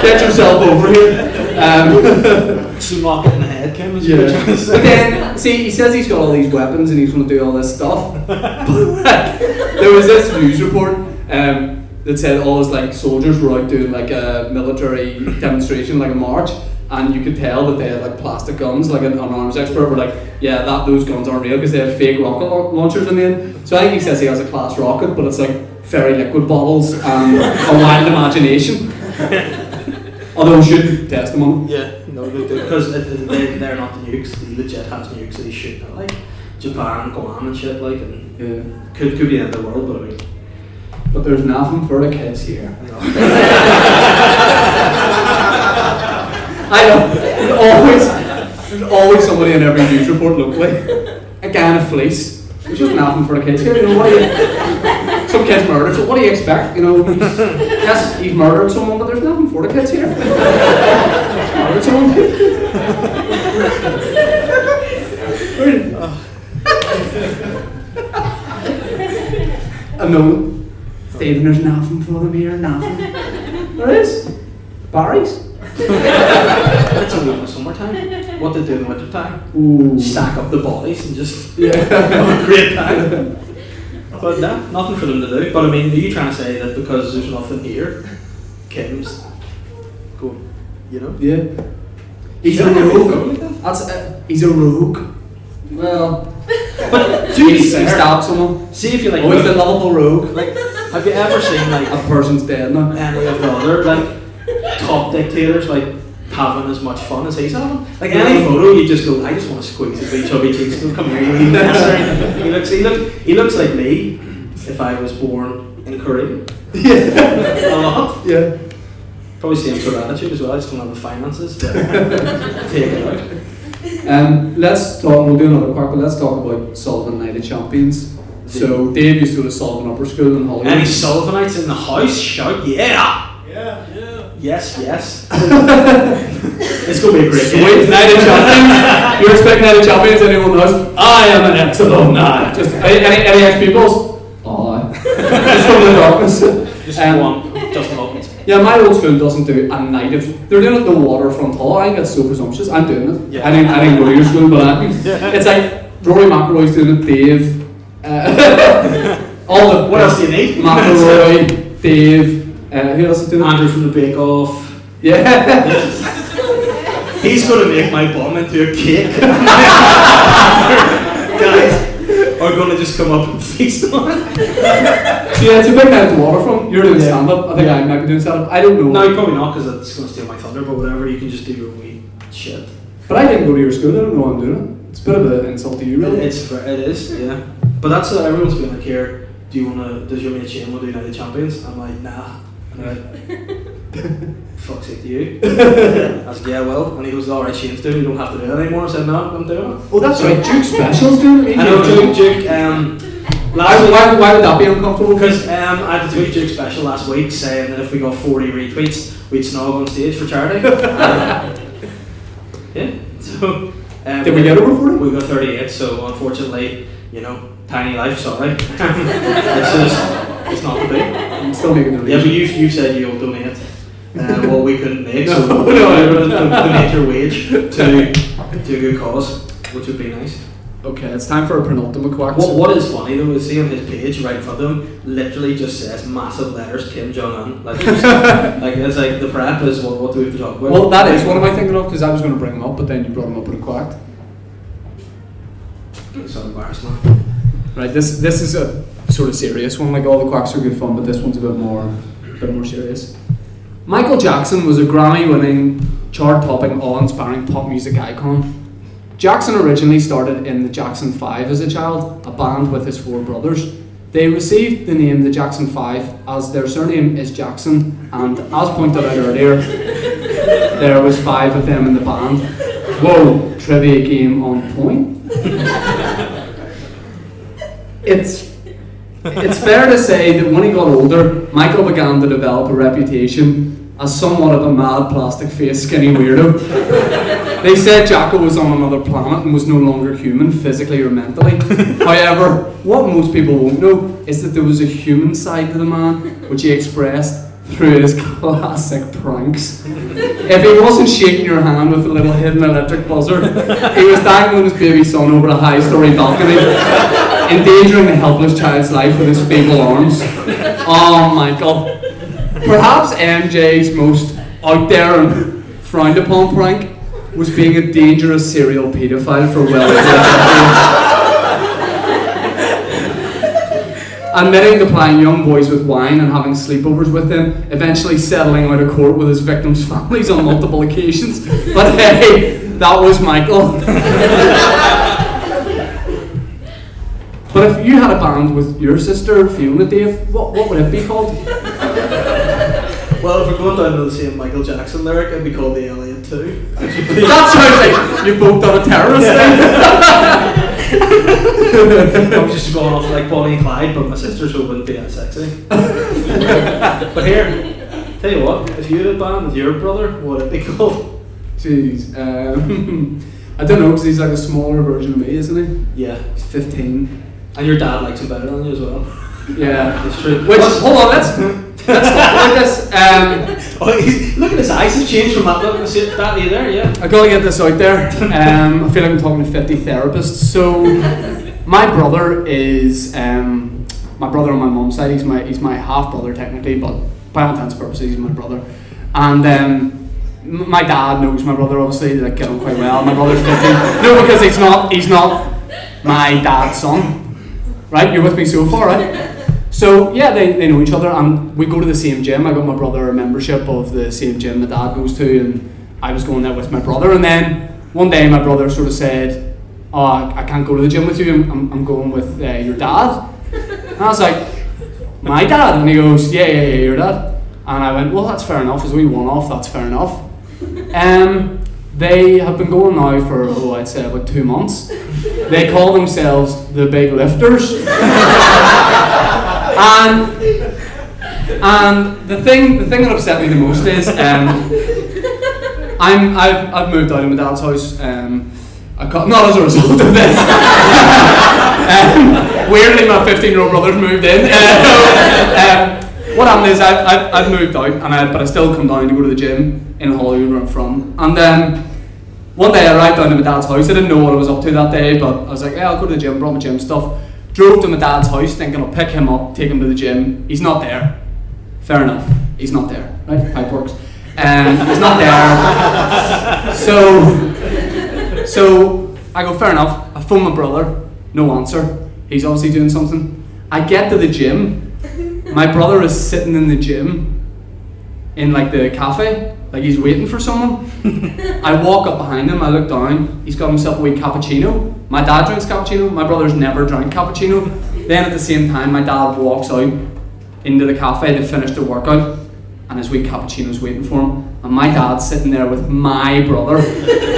get yourself over here. Um, Smock it in the head, Kim, is what you're trying to but then, see, he says he's got all these weapons and he's going to do all this stuff. But like, there was this news report um, that said all his like soldiers were out doing like a military demonstration, like a march, and you could tell that they had like plastic guns. Like an, an arms expert were like, yeah, that those guns aren't real because they have fake rocket launchers in the end. So I think he says he has a class rocket, but it's like fairy liquid bottles and a wild imagination. Although we should test them on. Yeah, no, they do. Because it- it- they, they're not the nukes. The legit has nukes that he's shooting at, like Japan and Guam and shit, like, and Yeah. could, could be the end of the world, but I mean, But there's nothing for the kids here. I know. There's always, there's always somebody in every news report locally. A guy in a fleece. Just nothing for the kids here. You know what do you? Some kids murdered. So what do you expect? You know. Yes, he's murdered someone, but there's nothing for the kids here. murdered someone. I know. Stephen, there's nothing for them here. Nothing. There is. Barry's. It's only in the summertime. What they do in the wintertime? Ooh. Stack up the bodies and just Yeah. have a great time. But no, nothing for them to do. But I mean, are you trying to say that because there's nothing here, Kim's go, you know? Yeah. He's a Yeah, rogue. That's uh, he's a rogue. Well, But to he, be he stabbed someone. see if you like, Oh, he's the lovable rogue. like, have you ever seen like A person's dead now. any of the other like top dictators like having as much fun as he's having. Like any photo, you just go, I just want to squeeze his big chubby cheeks. Go, come here, you wee messer." He looks, he looks, he looks like me if I was born in Korea. Yeah, a lot. Yeah. Probably same sort of attitude as well. I just don't have the finances to take it out. Um, let's talk. We'll do another part, but let's talk about Sullivan Night of Champions. So Dave used to go to Sullivan Upper School in Holywood. Any Sullivanites in the house? Shout yeah! Yeah, yeah. Yes, yes. it's gonna be a great game. Sweet Night of Champions. You're expecting Night of Champions? Anyone knows? I am an ex alumni. Just any any, any ex peoples? Oh, aye. just from the darkness. Just Um, one, Justin Hawkins. Yeah, my old school doesn't do a night of. They're doing it at the waterfront hall. I think that's so presumptuous. I'm doing it. Yeah. I didn't. I didn't go to your school, but I, it's like Rory McIlroy's doing it. Dave. Uh, all the What else do you need? McIlroy, Dave. Uh, who else is doing it? Andrew from the Bake Off. Yeah. He's gonna make my bum into a cake. Guys, are going to just come up and feast on it. So yeah, it's a big night at the waterfront. You're doing Yeah. stand up. I think I might be doing stand up. I don't know. No, you're probably not because it's going to steal my thunder. But whatever, you can just do your wee shit. But I didn't go to your school. I don't know why I'm doing it. It's a bit of an insult to you, really. It's fr- it is, yeah. But that's uh, everyone's been like here. Do you want to? Does your mate Shane want to do United Champions? I'm like, nah. They're fuck's sake to you. I like, yeah, well. And he goes, all right, Shane's doing. it, You don't have to do it anymore. I said, no, I'm doing it. oh, that's right. Duke Special's doing it. I know, Duke, Duke. Um, Why, last why, why would that be uncomfortable? Because um, I had to tweet Duke Special last week saying that if we got 40 retweets, we'd snog on stage for charity. Um, yeah. So. Um, Did we get over 40? We got 38, so unfortunately, you know, tiny life, sorry. it's just, it's not the be. Still making the Yeah, but you, you said you'll donate. Uh, well, we couldn't make, so No, no. to donate your wage to, to a good cause, which would be nice. Okay, it's time for a penultimate quack. What, what is funny though is seeing his page right in front of him literally just says massive letters Kim Jong Un. Like, just- like it's like the prep is what, what do we have to talk about? Well, that is what am I thinking of? Because I was going to bring him up, but then you brought him up and quacked. So embarrassing. Right. This this is a sort of serious one. Like all the quacks are good fun, but this one's a bit more, a bit more serious. Michael Jackson was a Grammy-winning, chart-topping, awe-inspiring pop music icon. Jackson originally started in the Jackson Five as a child, a band with his four brothers. They received the name the Jackson Five as their surname is Jackson, and as pointed out earlier, there was five of them in the band. Whoa, trivia game on point. It's it's fair to say that when he got older, Michael began to develop a reputation as somewhat of a mad plastic face skinny weirdo. they said Jacko was on another planet and was no longer human, physically or mentally. However, what most people won't know is that there was a human side to the man, which he expressed through his classic pranks. If he wasn't shaking your hand with a little hidden electric buzzer, he was dangling his baby son over a high story balcony, endangering a helpless child's life with his feeble arms. Oh, Michael. Perhaps MJ's most out there and frowned upon prank was being a dangerous serial paedophile for well admitting to plying young boys with wine and having sleepovers with them, eventually settling out of court with his victims' families on multiple occasions. But hey, that was Michael. but if you had a band with your sister, Fiona Dave, what, what would it be called? Well, if we're going down to the same Michael Jackson lyric, it'd be called the Elliot 2. That sounds like you both done a terrorist thing. I'm just going off like Bonnie and Clyde, but my sister's so wouldn't be that sexy. but here, tell you what, if you had a band with your brother, what would it be called? Jeez. Um, I don't know, because he's like a smaller version of me, isn't he? Yeah. He's 15. And your dad likes him better than you as well. Yeah. It's true. Which, Plus- hold on, let's, let's talk about this. Um, Oh, he's, look at his eyes have changed from that look see that you there, yeah. I gotta get this out there. Um, I feel like I'm talking to 50 therapists. So, my brother is um, my brother on my mum's side. He's my he's my half brother technically, but by all intents and purposes, he's my brother. And um, my dad knows my brother. Obviously, they like get on quite well. My brother's 15. No, because he's not he's not my dad's son. Right? You're with me so far, right? So yeah, they, they know each other, and we go to the same gym. I got my brother a membership of the same gym my dad goes to, and I was going there with my brother. And then one day, my brother sort of said, "Oh, I can't go to the gym with you. I'm, I'm, I'm going with uh, your dad." And I was like, "My dad?" And he goes, "Yeah, yeah, yeah, your dad." And I went, "Well, that's fair enough. As we one off, that's fair enough." Um, they have been going now for oh, I'd say about two months. They call themselves the Big Lifters. and and the thing the thing that upset me the most is um, I'm I've, I've moved out of my dad's house. Um, I got, not as a result of this. um, weirdly, my 15 year old brother's moved in. Um, what happened is I've, I've, I've moved out, and I, but I still come down to go to the gym in Holywood where I'm from. And then one day I arrived down to my dad's house. I didn't know what I was up to that day, but I was like, yeah, I'll go to the gym, brought my gym stuff. Drove to my dad's house thinking I'll pick him up, take him to the gym. He's not there. Fair enough. He's not there. Right? Pipe works. Um, he's not there. So, so I go, fair enough. I phone my brother, no answer. He's obviously doing something. I get to the gym. My brother is sitting in the gym in like the cafe, like he's waiting for someone. I walk up behind him, I look down, he's got himself a wee cappuccino. My dad drinks cappuccino, my brother's never drank cappuccino. Then at the same time, my dad walks out into the cafe to finish the workout, and his wee cappuccino's waiting for him. And my dad's sitting there with my brother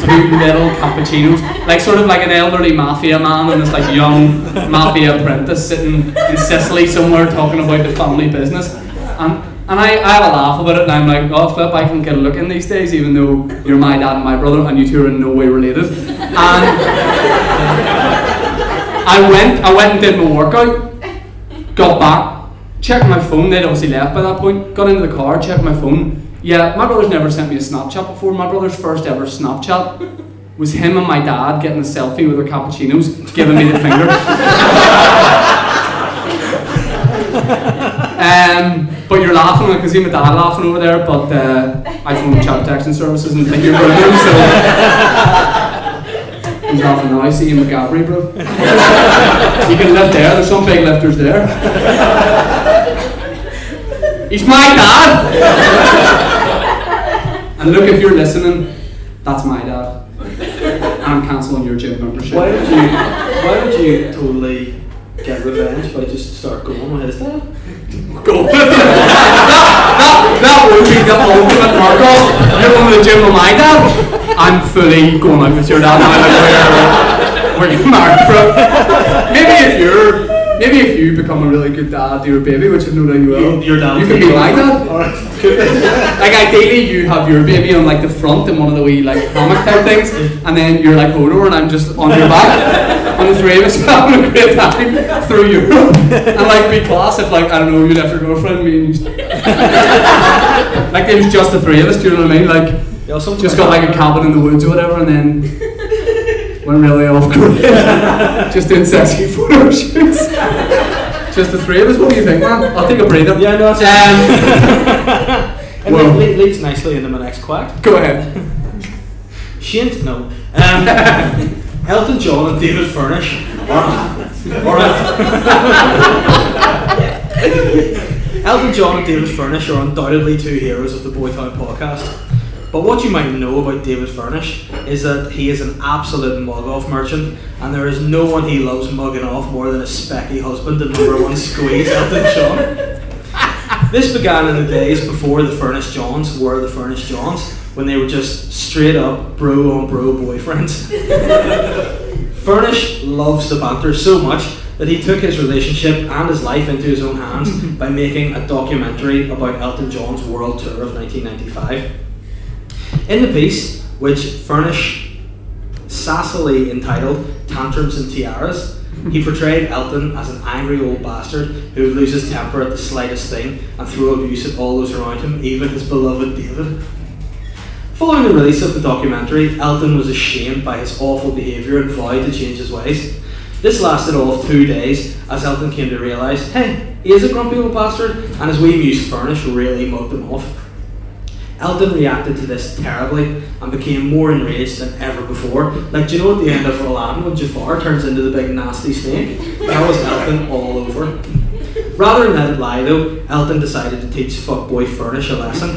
two little cappuccinos, like sort of like an elderly mafia man and this like young mafia apprentice sitting in Sicily somewhere talking about the family business. And and I, I have a laugh about it and I'm like, oh flip, I can get a look in these days even though you're my dad and my brother and you two are in no way related. And I went I went and did my workout, got back, checked my phone, they'd obviously left by that point, got into the car, checked my phone. Yeah, my brother's never sent me a Snapchat before. My brother's first ever Snapchat was him and my dad getting a selfie with their cappuccinos, giving me the finger. um, but you're laughing, I can see my dad laughing over there, but uh, I phone chat texting services and think you're brilliant, so. He's laughing now, I see him McGabry, bro. you can lift there, there's some big lifters there. He's my dad! and look, if you're listening, that's my dad. I'm cancelling your gym membership. Why did you? Why did you totally get revenge by just start going with his dad? Go. that, that, that would be the ultimate mark off. You're going to the gym with my dad. I'm fully going out with your dad now. Like, where, where you married from. Maybe if you're. Maybe if you become a really good dad to your baby, which I know that you will, Your dad you will can be take my over. dad. Alright, could be. Like ideally, you have your baby on like the front in one of the wee like hammock type things, and then you're like Hodor and I'm just on your back, and the three of us having a great time through Europe, and like be class if like I don't know you left your girlfriend, me and you, like it was just the three of us. Do you know what I mean? Like Yeah, just like got like a cabin in the woods or whatever, and then went really off grid, just doing sexy photo shoots. Just the three of us. What do you think, man? I'll take a breather. Yeah, no, that's Um, And Well- le- le- leads nicely into my next quack. go ahead. Shint, no. Um, Elton John and David Furnish. Alright. Elton John and David Furnish are undoubtedly two heroes of the Boytown podcast. But what you might know about David Furnish is that he is an absolute mug off merchant, and there is no one he loves mugging off more than his specky husband and number one squeeze, Elton John. This began in the days before the Furnish Johns were the Furnish Johns, when they were just straight up bro on bro boyfriends. Furnish loves the banter so much that he took his relationship and his life into his own hands by making a documentary about Elton John's world tour of 1995. In the piece, which Furnish sassily entitled Tantrums and Tiaras, he portrayed Elton as an angry old bastard who would lose his temper at the slightest thing and throw abuse at all those around him, even his beloved David. Following the release of the documentary, Elton was ashamed by his awful behaviour and vowed to change his ways. This lasted all of two days as Elton came to realise, hey, he is a grumpy old bastard, and his wee muse Furnish really mugged him off. Elton reacted to this terribly and became more enraged than ever before. Like, do you know at the end of Aladdin when Jafar turns into the big nasty snake? That was Elton all over. Rather than let it lie though, Elton decided to teach fuckboy Furnish a lesson.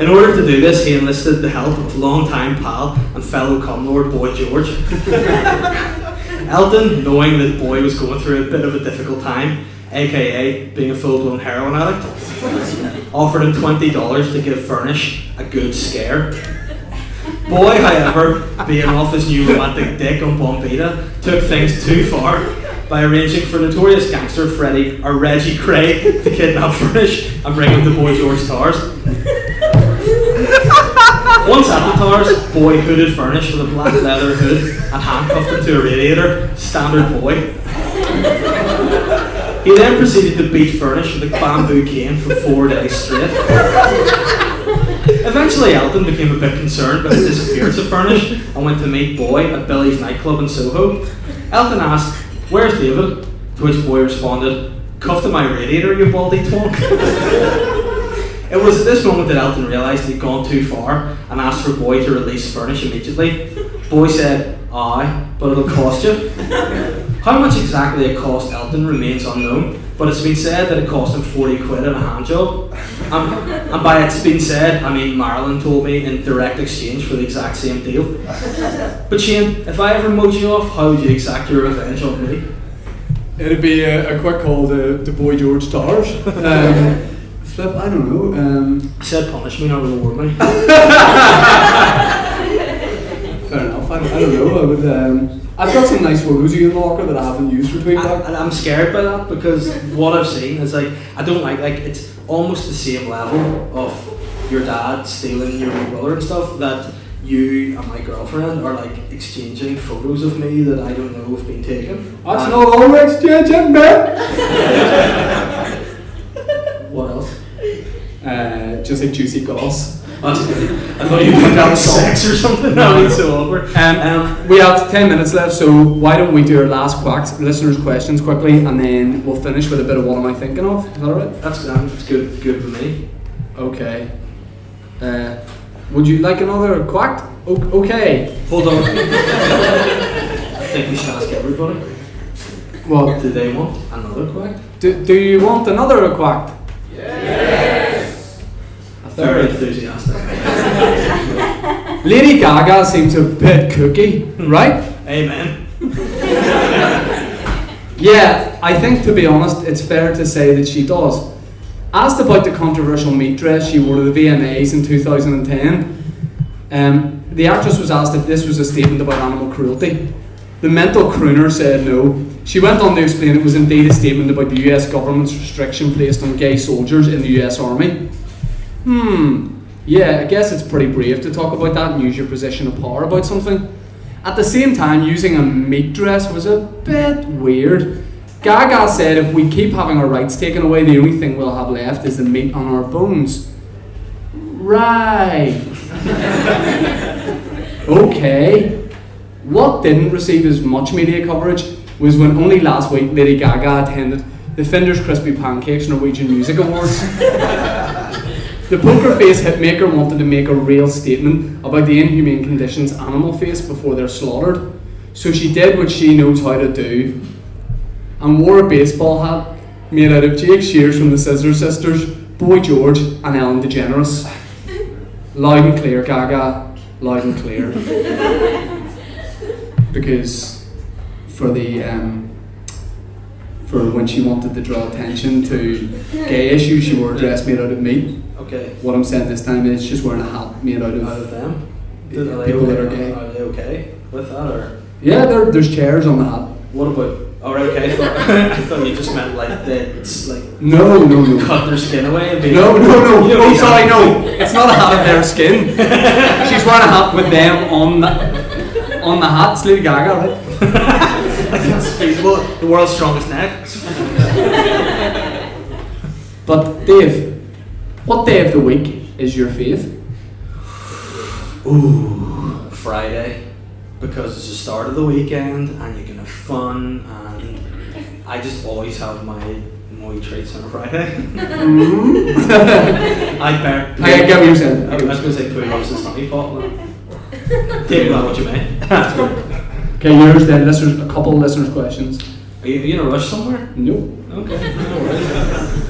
In order to do this, he enlisted the help of longtime pal and fellow Cumlord Boy George. Elton, knowing that Boy was going through a bit of a difficult time, aka being a full blown heroin addict, offered him $20 to give Furnish a good scare. Boy, however, being off his new romantic dick on Bombita, took things too far by arranging for notorious gangster Freddie or Reggie Kray to kidnap Furnish and bring him to Boy George Towers. Once at the Towers, Boy hooded Furnish with a black leather hood and handcuffed him to a radiator, standard Boy. He then proceeded to beat Furnish with a bamboo cane for four days straight. Eventually, Elton became a bit concerned by the disappearance of Furnish and went to meet Boy at Billy's nightclub in Soho. Elton asked, Where's David? To which Boy responded, Cuffed to my radiator, you baldy twonk. it was at this moment that Elton realised he'd gone too far and asked for Boy to release Furnish immediately. Boy said, Aye, but it'll cost you. How much exactly it cost Elton remains unknown, but it's been said that it cost him 40 quid and a hand job. Um, and by it's been said, I mean Marilyn told me in direct exchange for the exact same deal. But Shane, if I ever mowed you off, how would you exact your revenge on me? It'd be a, a quick call to, to Boy George Towers. Um, flip, I don't know. Um, He said punish me, not reward me. fair enough. I, I don't know. I would. Um, I've got some nice photos of you in the locker that I haven't used for I, Tweetback. and I'm scared by that because what I've seen is like I don't like like it's almost the same level of your dad stealing your big brother and stuff that you and my girlfriend are like exchanging photos of me that I don't know have been taken. That's And not all we're exchanging, man. what else. Uh, just like juicy goss. I thought you put down sex or something. No, it's so awkward. Um, Um, we have 10 minutes left, so why don't we do our last quacks, listeners' questions quickly, and then we'll finish with a bit of what am I thinking of? Is that alright? That's that's good. Good for me. Okay. Uh, would you like another quack? O- okay. Hold on. I think we should ask everybody. What? Do they want another quack? do, do you want another quack? Very enthusiastic. Lady Gaga seems a bit cookie, right? Amen. Yeah, I think to be honest, it's fair to say that she does. Asked about the controversial meat dress she wore to the VMAs in 2010, um, the actress was asked if this was a statement about animal cruelty. The mental crooner said no. She went on to explain it was indeed a statement about the US government's restriction placed on gay soldiers in the US Army. Hmm, yeah, I guess it's pretty brave to talk about that and use your position of power about something. At the same time, using a meat dress was a bit weird. Gaga said if we keep having our rights taken away, the only thing we'll have left is the meat on our bones. Right. okay. What didn't receive as much media coverage was when only last week Lady Gaga attended the Findus Crispy Pancakes Norwegian Music Awards. The poker face hitmaker wanted to make a real statement about the inhumane conditions animal face before they're slaughtered. So she did what she knows how to do and wore a baseball hat made out of Jake Shears from the Scissor Sisters, Boy George, and Ellen DeGeneres. Loud and clear, Gaga. Loud and clear. because for the um, for when she wanted to draw attention to gay issues, she wore a dress made out of meat. Okay. What I'm saying this time is she's wearing a hat made out Out of. of oh, them. They people that are gay. Are they okay with that or Yeah, there, there's chairs on the hat. what about? Oh, okay. I thought, I thought you just meant like they it's like No, no, no. cut their skin away and be. No, no, no. You know, Oh, sorry, no. It's not a hat of their skin. She's wearing a hat with them on the on the hat. It's Lady Gaga, right? Like that's feasible. The world's strongest neck. But Dave, what day of the week is your fave? Ooh, Friday, because it's the start of the weekend and you can have fun and I just always have my my treats on a Friday. Mm-hmm. I bear. I get what you're saying. I was going to say put loves and honey pot. Take that what you mean. Are Okay, yours then. Listeners, a couple of listeners' questions. you, are you in a rush somewhere? No. Okay. no worries.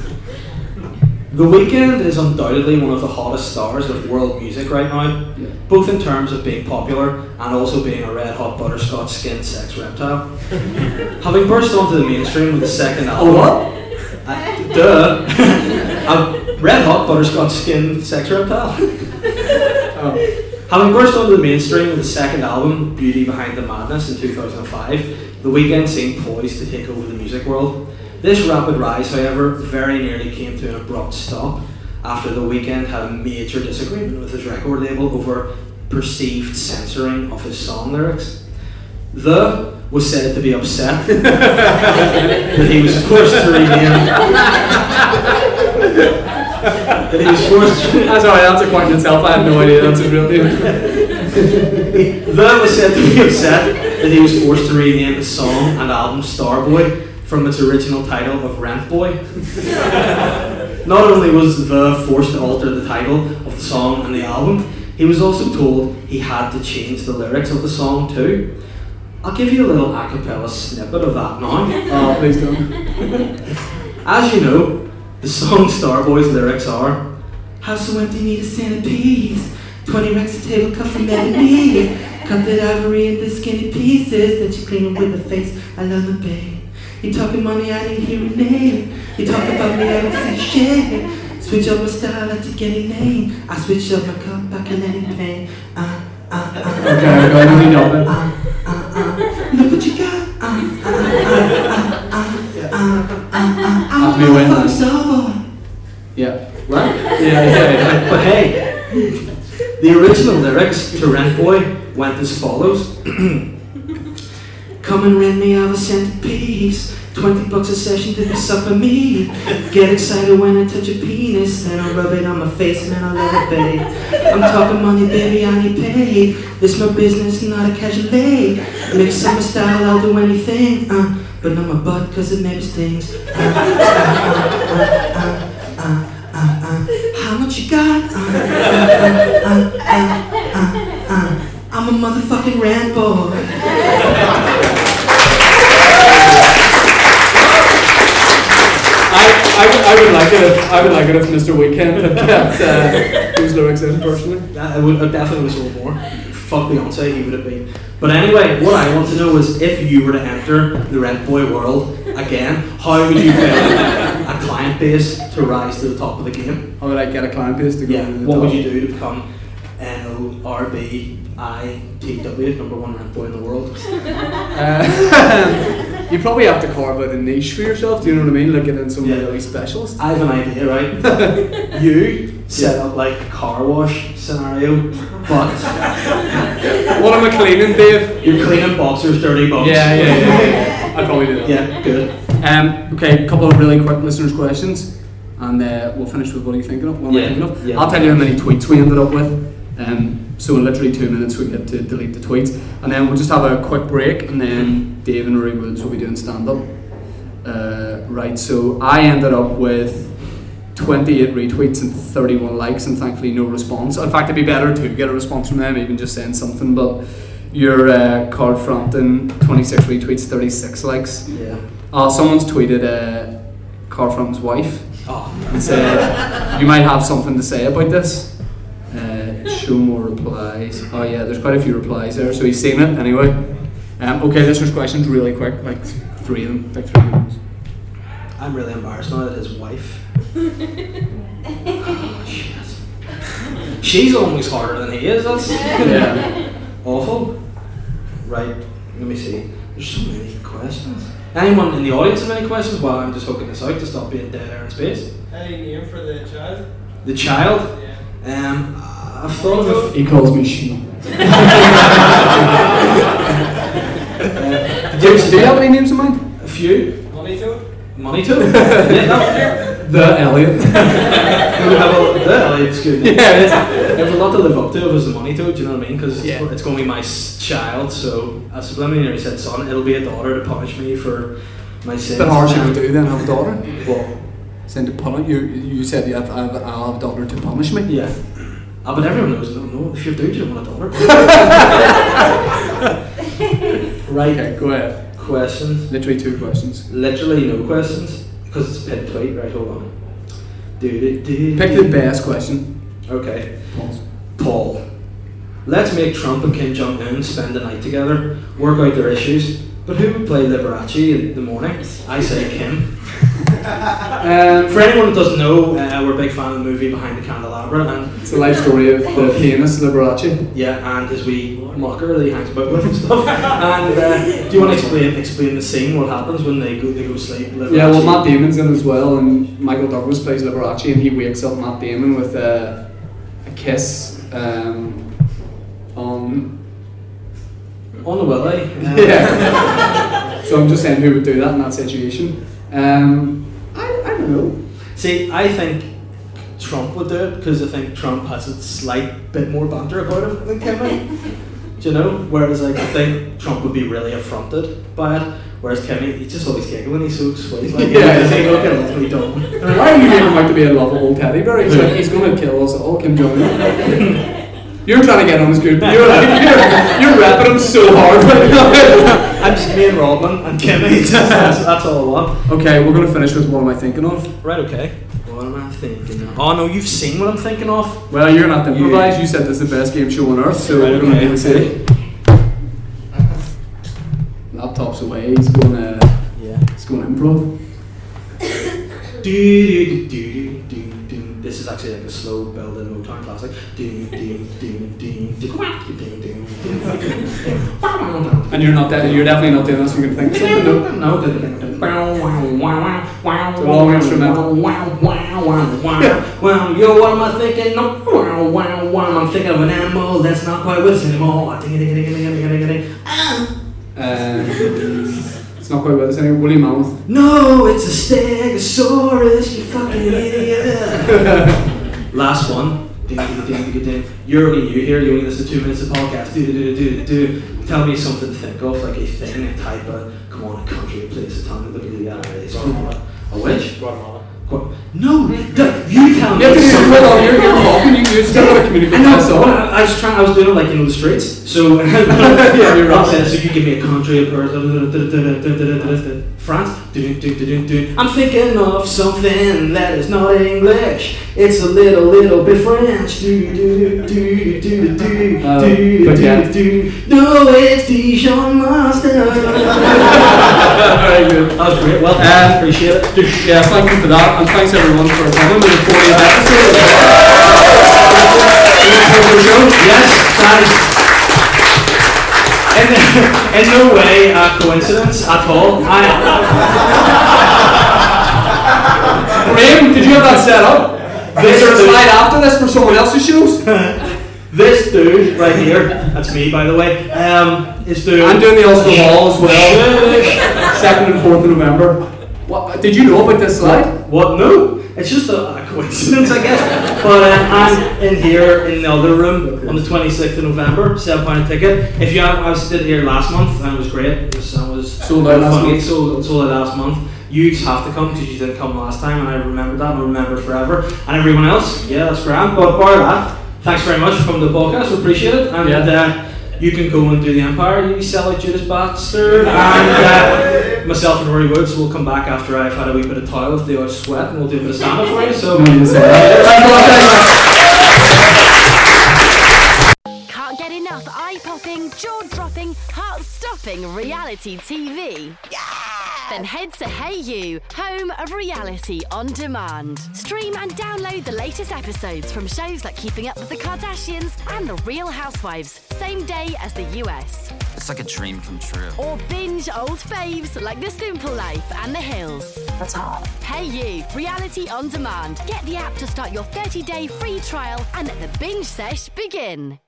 The Weeknd is undoubtedly one of the hottest stars of world music right now, Yeah. both in terms of being popular and also being a red hot butterscotch skinned sex reptile. Having burst onto the mainstream with the second album. what? Uh, duh! a red hot butterscotch skinned sex reptile. Oh. Having burst onto the mainstream with the second album, Beauty Behind the Madness, in 2005, The Weeknd seemed poised to take over the music world. This rapid rise, however, very nearly came to an abrupt stop after The Weeknd had a major disagreement with his record label over perceived censoring of his song lyrics. The was said to be upset that he was forced to rename. that he was forced. That's alright, that's a quite itself. I have no idea that's his real name. The was said to be upset that he was forced to rename his song and album Starboy from its original title of Rent Boy. Not only was The forced to alter the title of the song and the album, he was also told he had to change the lyrics of the song too. I'll give you a little a cappella snippet of that now. Oh, please don't. As you know, the song Starboy's lyrics are House so empty, need a centerpiece. 20 racks of table cut from ebony. Cut that ivory into skinny pieces. that you clean with a face. I love the babe. You talking money, I need hearing name. You talk about me, I don't see shit. Switch up my style, I take any name. I switch up my cup, I can any pain. Uh, uh, uh, Okay, I'm going to need of it. Look what you got. Uh, uh, uh, uh, uh, uh, uh, uh, I'm a motherfucking then. star boy. Yeah. Right? Yeah, yeah, yeah. But hey, the original lyrics to Rent Boy went as follows Come and rent me out a centerpiece. 20 bucks a session to be sucking me. Get excited when I touch a penis. Then I rub it on my face, man, I love it, babe. I'm talking money, baby, I need paid. This my business, not a casual aid. Mix my style, I'll do anything. Uh, but not my butt, cause it maybe stings. Uh, uh, uh, uh, uh. How much you got? I'm a motherfucking Rambo. I, I, would, I would like it if I would like it if Mr. Weeknd had kept uh, those lyrics in personally. That, I would I definitely was sold more. Fuck Beyonce, he would have been. But anyway, what I want to know is if you were to enter the Rent Boy world again, how would you build a client base to rise to the top of the game? How would I get a client base to go Yeah. to the What top? would you do to become N O R B I T W, number one Rent Boy in the world? Uh, you probably have to carve out a niche for yourself. Do you know what I mean? Like get in some Yeah. really specialist. I have an idea, right? you set up like a car wash scenario, but What am I cleaning, Dave? you're cleaning boxers, dirty boxers. Yeah, yeah, yeah. yeah. I'd probably do that. Yeah, good. Um, okay, a couple of really quick listeners' questions, and uh, we'll finish with what are you thinking of? What am I thinking of? Yeah. I'll tell you how many tweets we ended up with. Um, so in literally two minutes we get to delete the tweets, and then we'll just have a quick break, and then Dave and Rory Woods will be doing stand up. Uh, right, so I ended up with 28 retweets and 31 likes, and thankfully no response. In fact, it'd be better to get a response from them, even just saying something. But your uh, Carl Frampton 26 retweets, 36 likes. Yeah. Uh, someone's tweeted uh, Carl Frampton's wife Oh, and said, You might have something to say about this. Show more replies. Oh, yeah, there's quite a few replies there, so he's seen it anyway. Um, okay, listeners' questions really quick, like three of them, like three minutes. I'm really embarrassed now that his wife. oh, shit. She's always harder than he is. That's Yeah. awful. Right. Let me see. There's so many questions. Anyone in the audience have any questions? While I'm just hooking this out to stop being dead air in space. Any name for the child? The child. Yeah. Um, I've thought of. He calls me she. Uh, Do you, do you have any names in mind? a few. Money to Money too. yeah, no. The Elliot. We have a, the Elliot's good. name. Yeah, it is. I have a lot to live up to if there's the money to do you know what I mean? Because it's, Yeah. it's going to be my child, so I subliminally said, son, it'll be a daughter to punish me for my sins. Bit harsh Um, you to do then, have a daughter. Well, Send to punish you. You said you have, I have, I'll have a daughter to punish me. yeah. Ah, but everyone knows, no, no, if you're dude, you don't want a daughter. right, Okay, go ahead. questions. Literally two questions. Literally no questions, because it's a pin tweet, right, hold on. Do, Pick the best question. Okay. Paul. Let's make Trump and Kim Jong Un spend the night together, work out their issues. But who would play Liberace in the morning? I say Kim. Um, For anyone who doesn't know, uh, we're a big fan of the movie Behind the Candelabra, and it's the life story of the pianist Liberace. yeah, and his wee mocker that he hangs about with and stuff. And uh, do you want to explain explain the scene? What happens when they go they go sleep? Liberace? Yeah, well, Matt Damon's in as well, and Michael Douglas plays Liberace, and he wakes up Matt Damon with a, a kiss um, on. on the willy. Yeah. so I'm just saying who would do that in that situation. Um, I, I don't know. See, I think Trump would do it because I think Trump has a slight bit more banter about him than Kim. might. do you know? Whereas like I think Trump would be really affronted by it. Whereas Kimmy, he's just always giggling. He's so sweet. Like, Yeah. he's like, look at us, we don't. Why are you making him out to be a lovable teddy bear? He's like, he's going to kill us all, Kim Jong Un. You're trying to get on his good. You're like you're, you're repping him so hard right now. I'm just me and Rodman and Kimmy. that's, that's all I want. okay, we're gonna finish with what am I thinking of? Right, okay. What am I thinking of? Oh no, you've seen what I'm thinking of? Well, you're not to improvise. You said this is the best game show on earth, so Right, we're gonna okay. do see. Laptop's away. He's going to. Yeah. he's going improv. Do, do, do, do, do this is actually like a slow building Motown classic. And you're not that. You're definitely not doing this from good things. No, no, no. Instrumental. Well, yo, what am I thinking? I'm thinking of an animal that's not quite with us anymore. Um quite about this anymore. Woolly mammoth. No, it's a stegosaurus, you fucking idiot. Last one. Ding, ding, ding, ding, ding. You're only new here, you only listen to two minutes of podcast. Do, do, do, do, do. Tell me something to think of, like a thing, a type of, come on, a country, a place, a town, look at the eyes. A which? Guatemala. No, you tell me You have to do hold on. You're, you're talking. You, you gotta communicate. I know, up. I I was trying. I was doing it like you know the streets. So Yeah, you're right. So you give me a country, person, France. I'm thinking of something that is not English. It's a little, little bit French. Do do do do do do do uh, but yeah. do do. No, it's Dijon mustard. Very good. That was great. Well, appreciate it. Yeah, thank you for that, and thanks everyone for coming to the 40th episode. Yes, that is. In, in no way a coincidence at all. I, Graham, did you have that set up? Is there a slide after this for someone else's shows? this dude right here, that's me by the way, um, is doing. I'm doing the Ulster Hall as well. Second and fourth of November. What? Did you know about this slide? What? No, it's just a, a coincidence, I guess. But uh, I'm in here in the other room on the 26th of November, seven pound a ticket. If you, have, I was did here last month and it was great. It was, I was Sold out last funny, month. Sold, sold out last month. You just have to come because you didn't come last time, and I remember that and I remember forever. And everyone else, yeah, that's grand. But bar that, thanks very much to the podcast. We appreciate it. And Yeah. uh, you can go and do the Empire. You sell like Judas Bastard. And uh, myself and Rory Woods will come back after I've had a wee bit of toil with the old sweat, and we'll do a bit of stand up for you. So. No, you didn't that. Thanks a lot, guys. Can't get enough eye-popping, jaw-dropping, heart-stopping reality TV? Then head to hayu, home of reality on demand. Stream and download the latest episodes from shows like Keeping Up with the Kardashians and The Real Housewives, same day as the US. It's like a dream come true. Or binge old faves like The Simple Life and The Hills. That's hot. hayu, reality on demand. Get the app to start your 30-day free trial and let the binge sesh begin.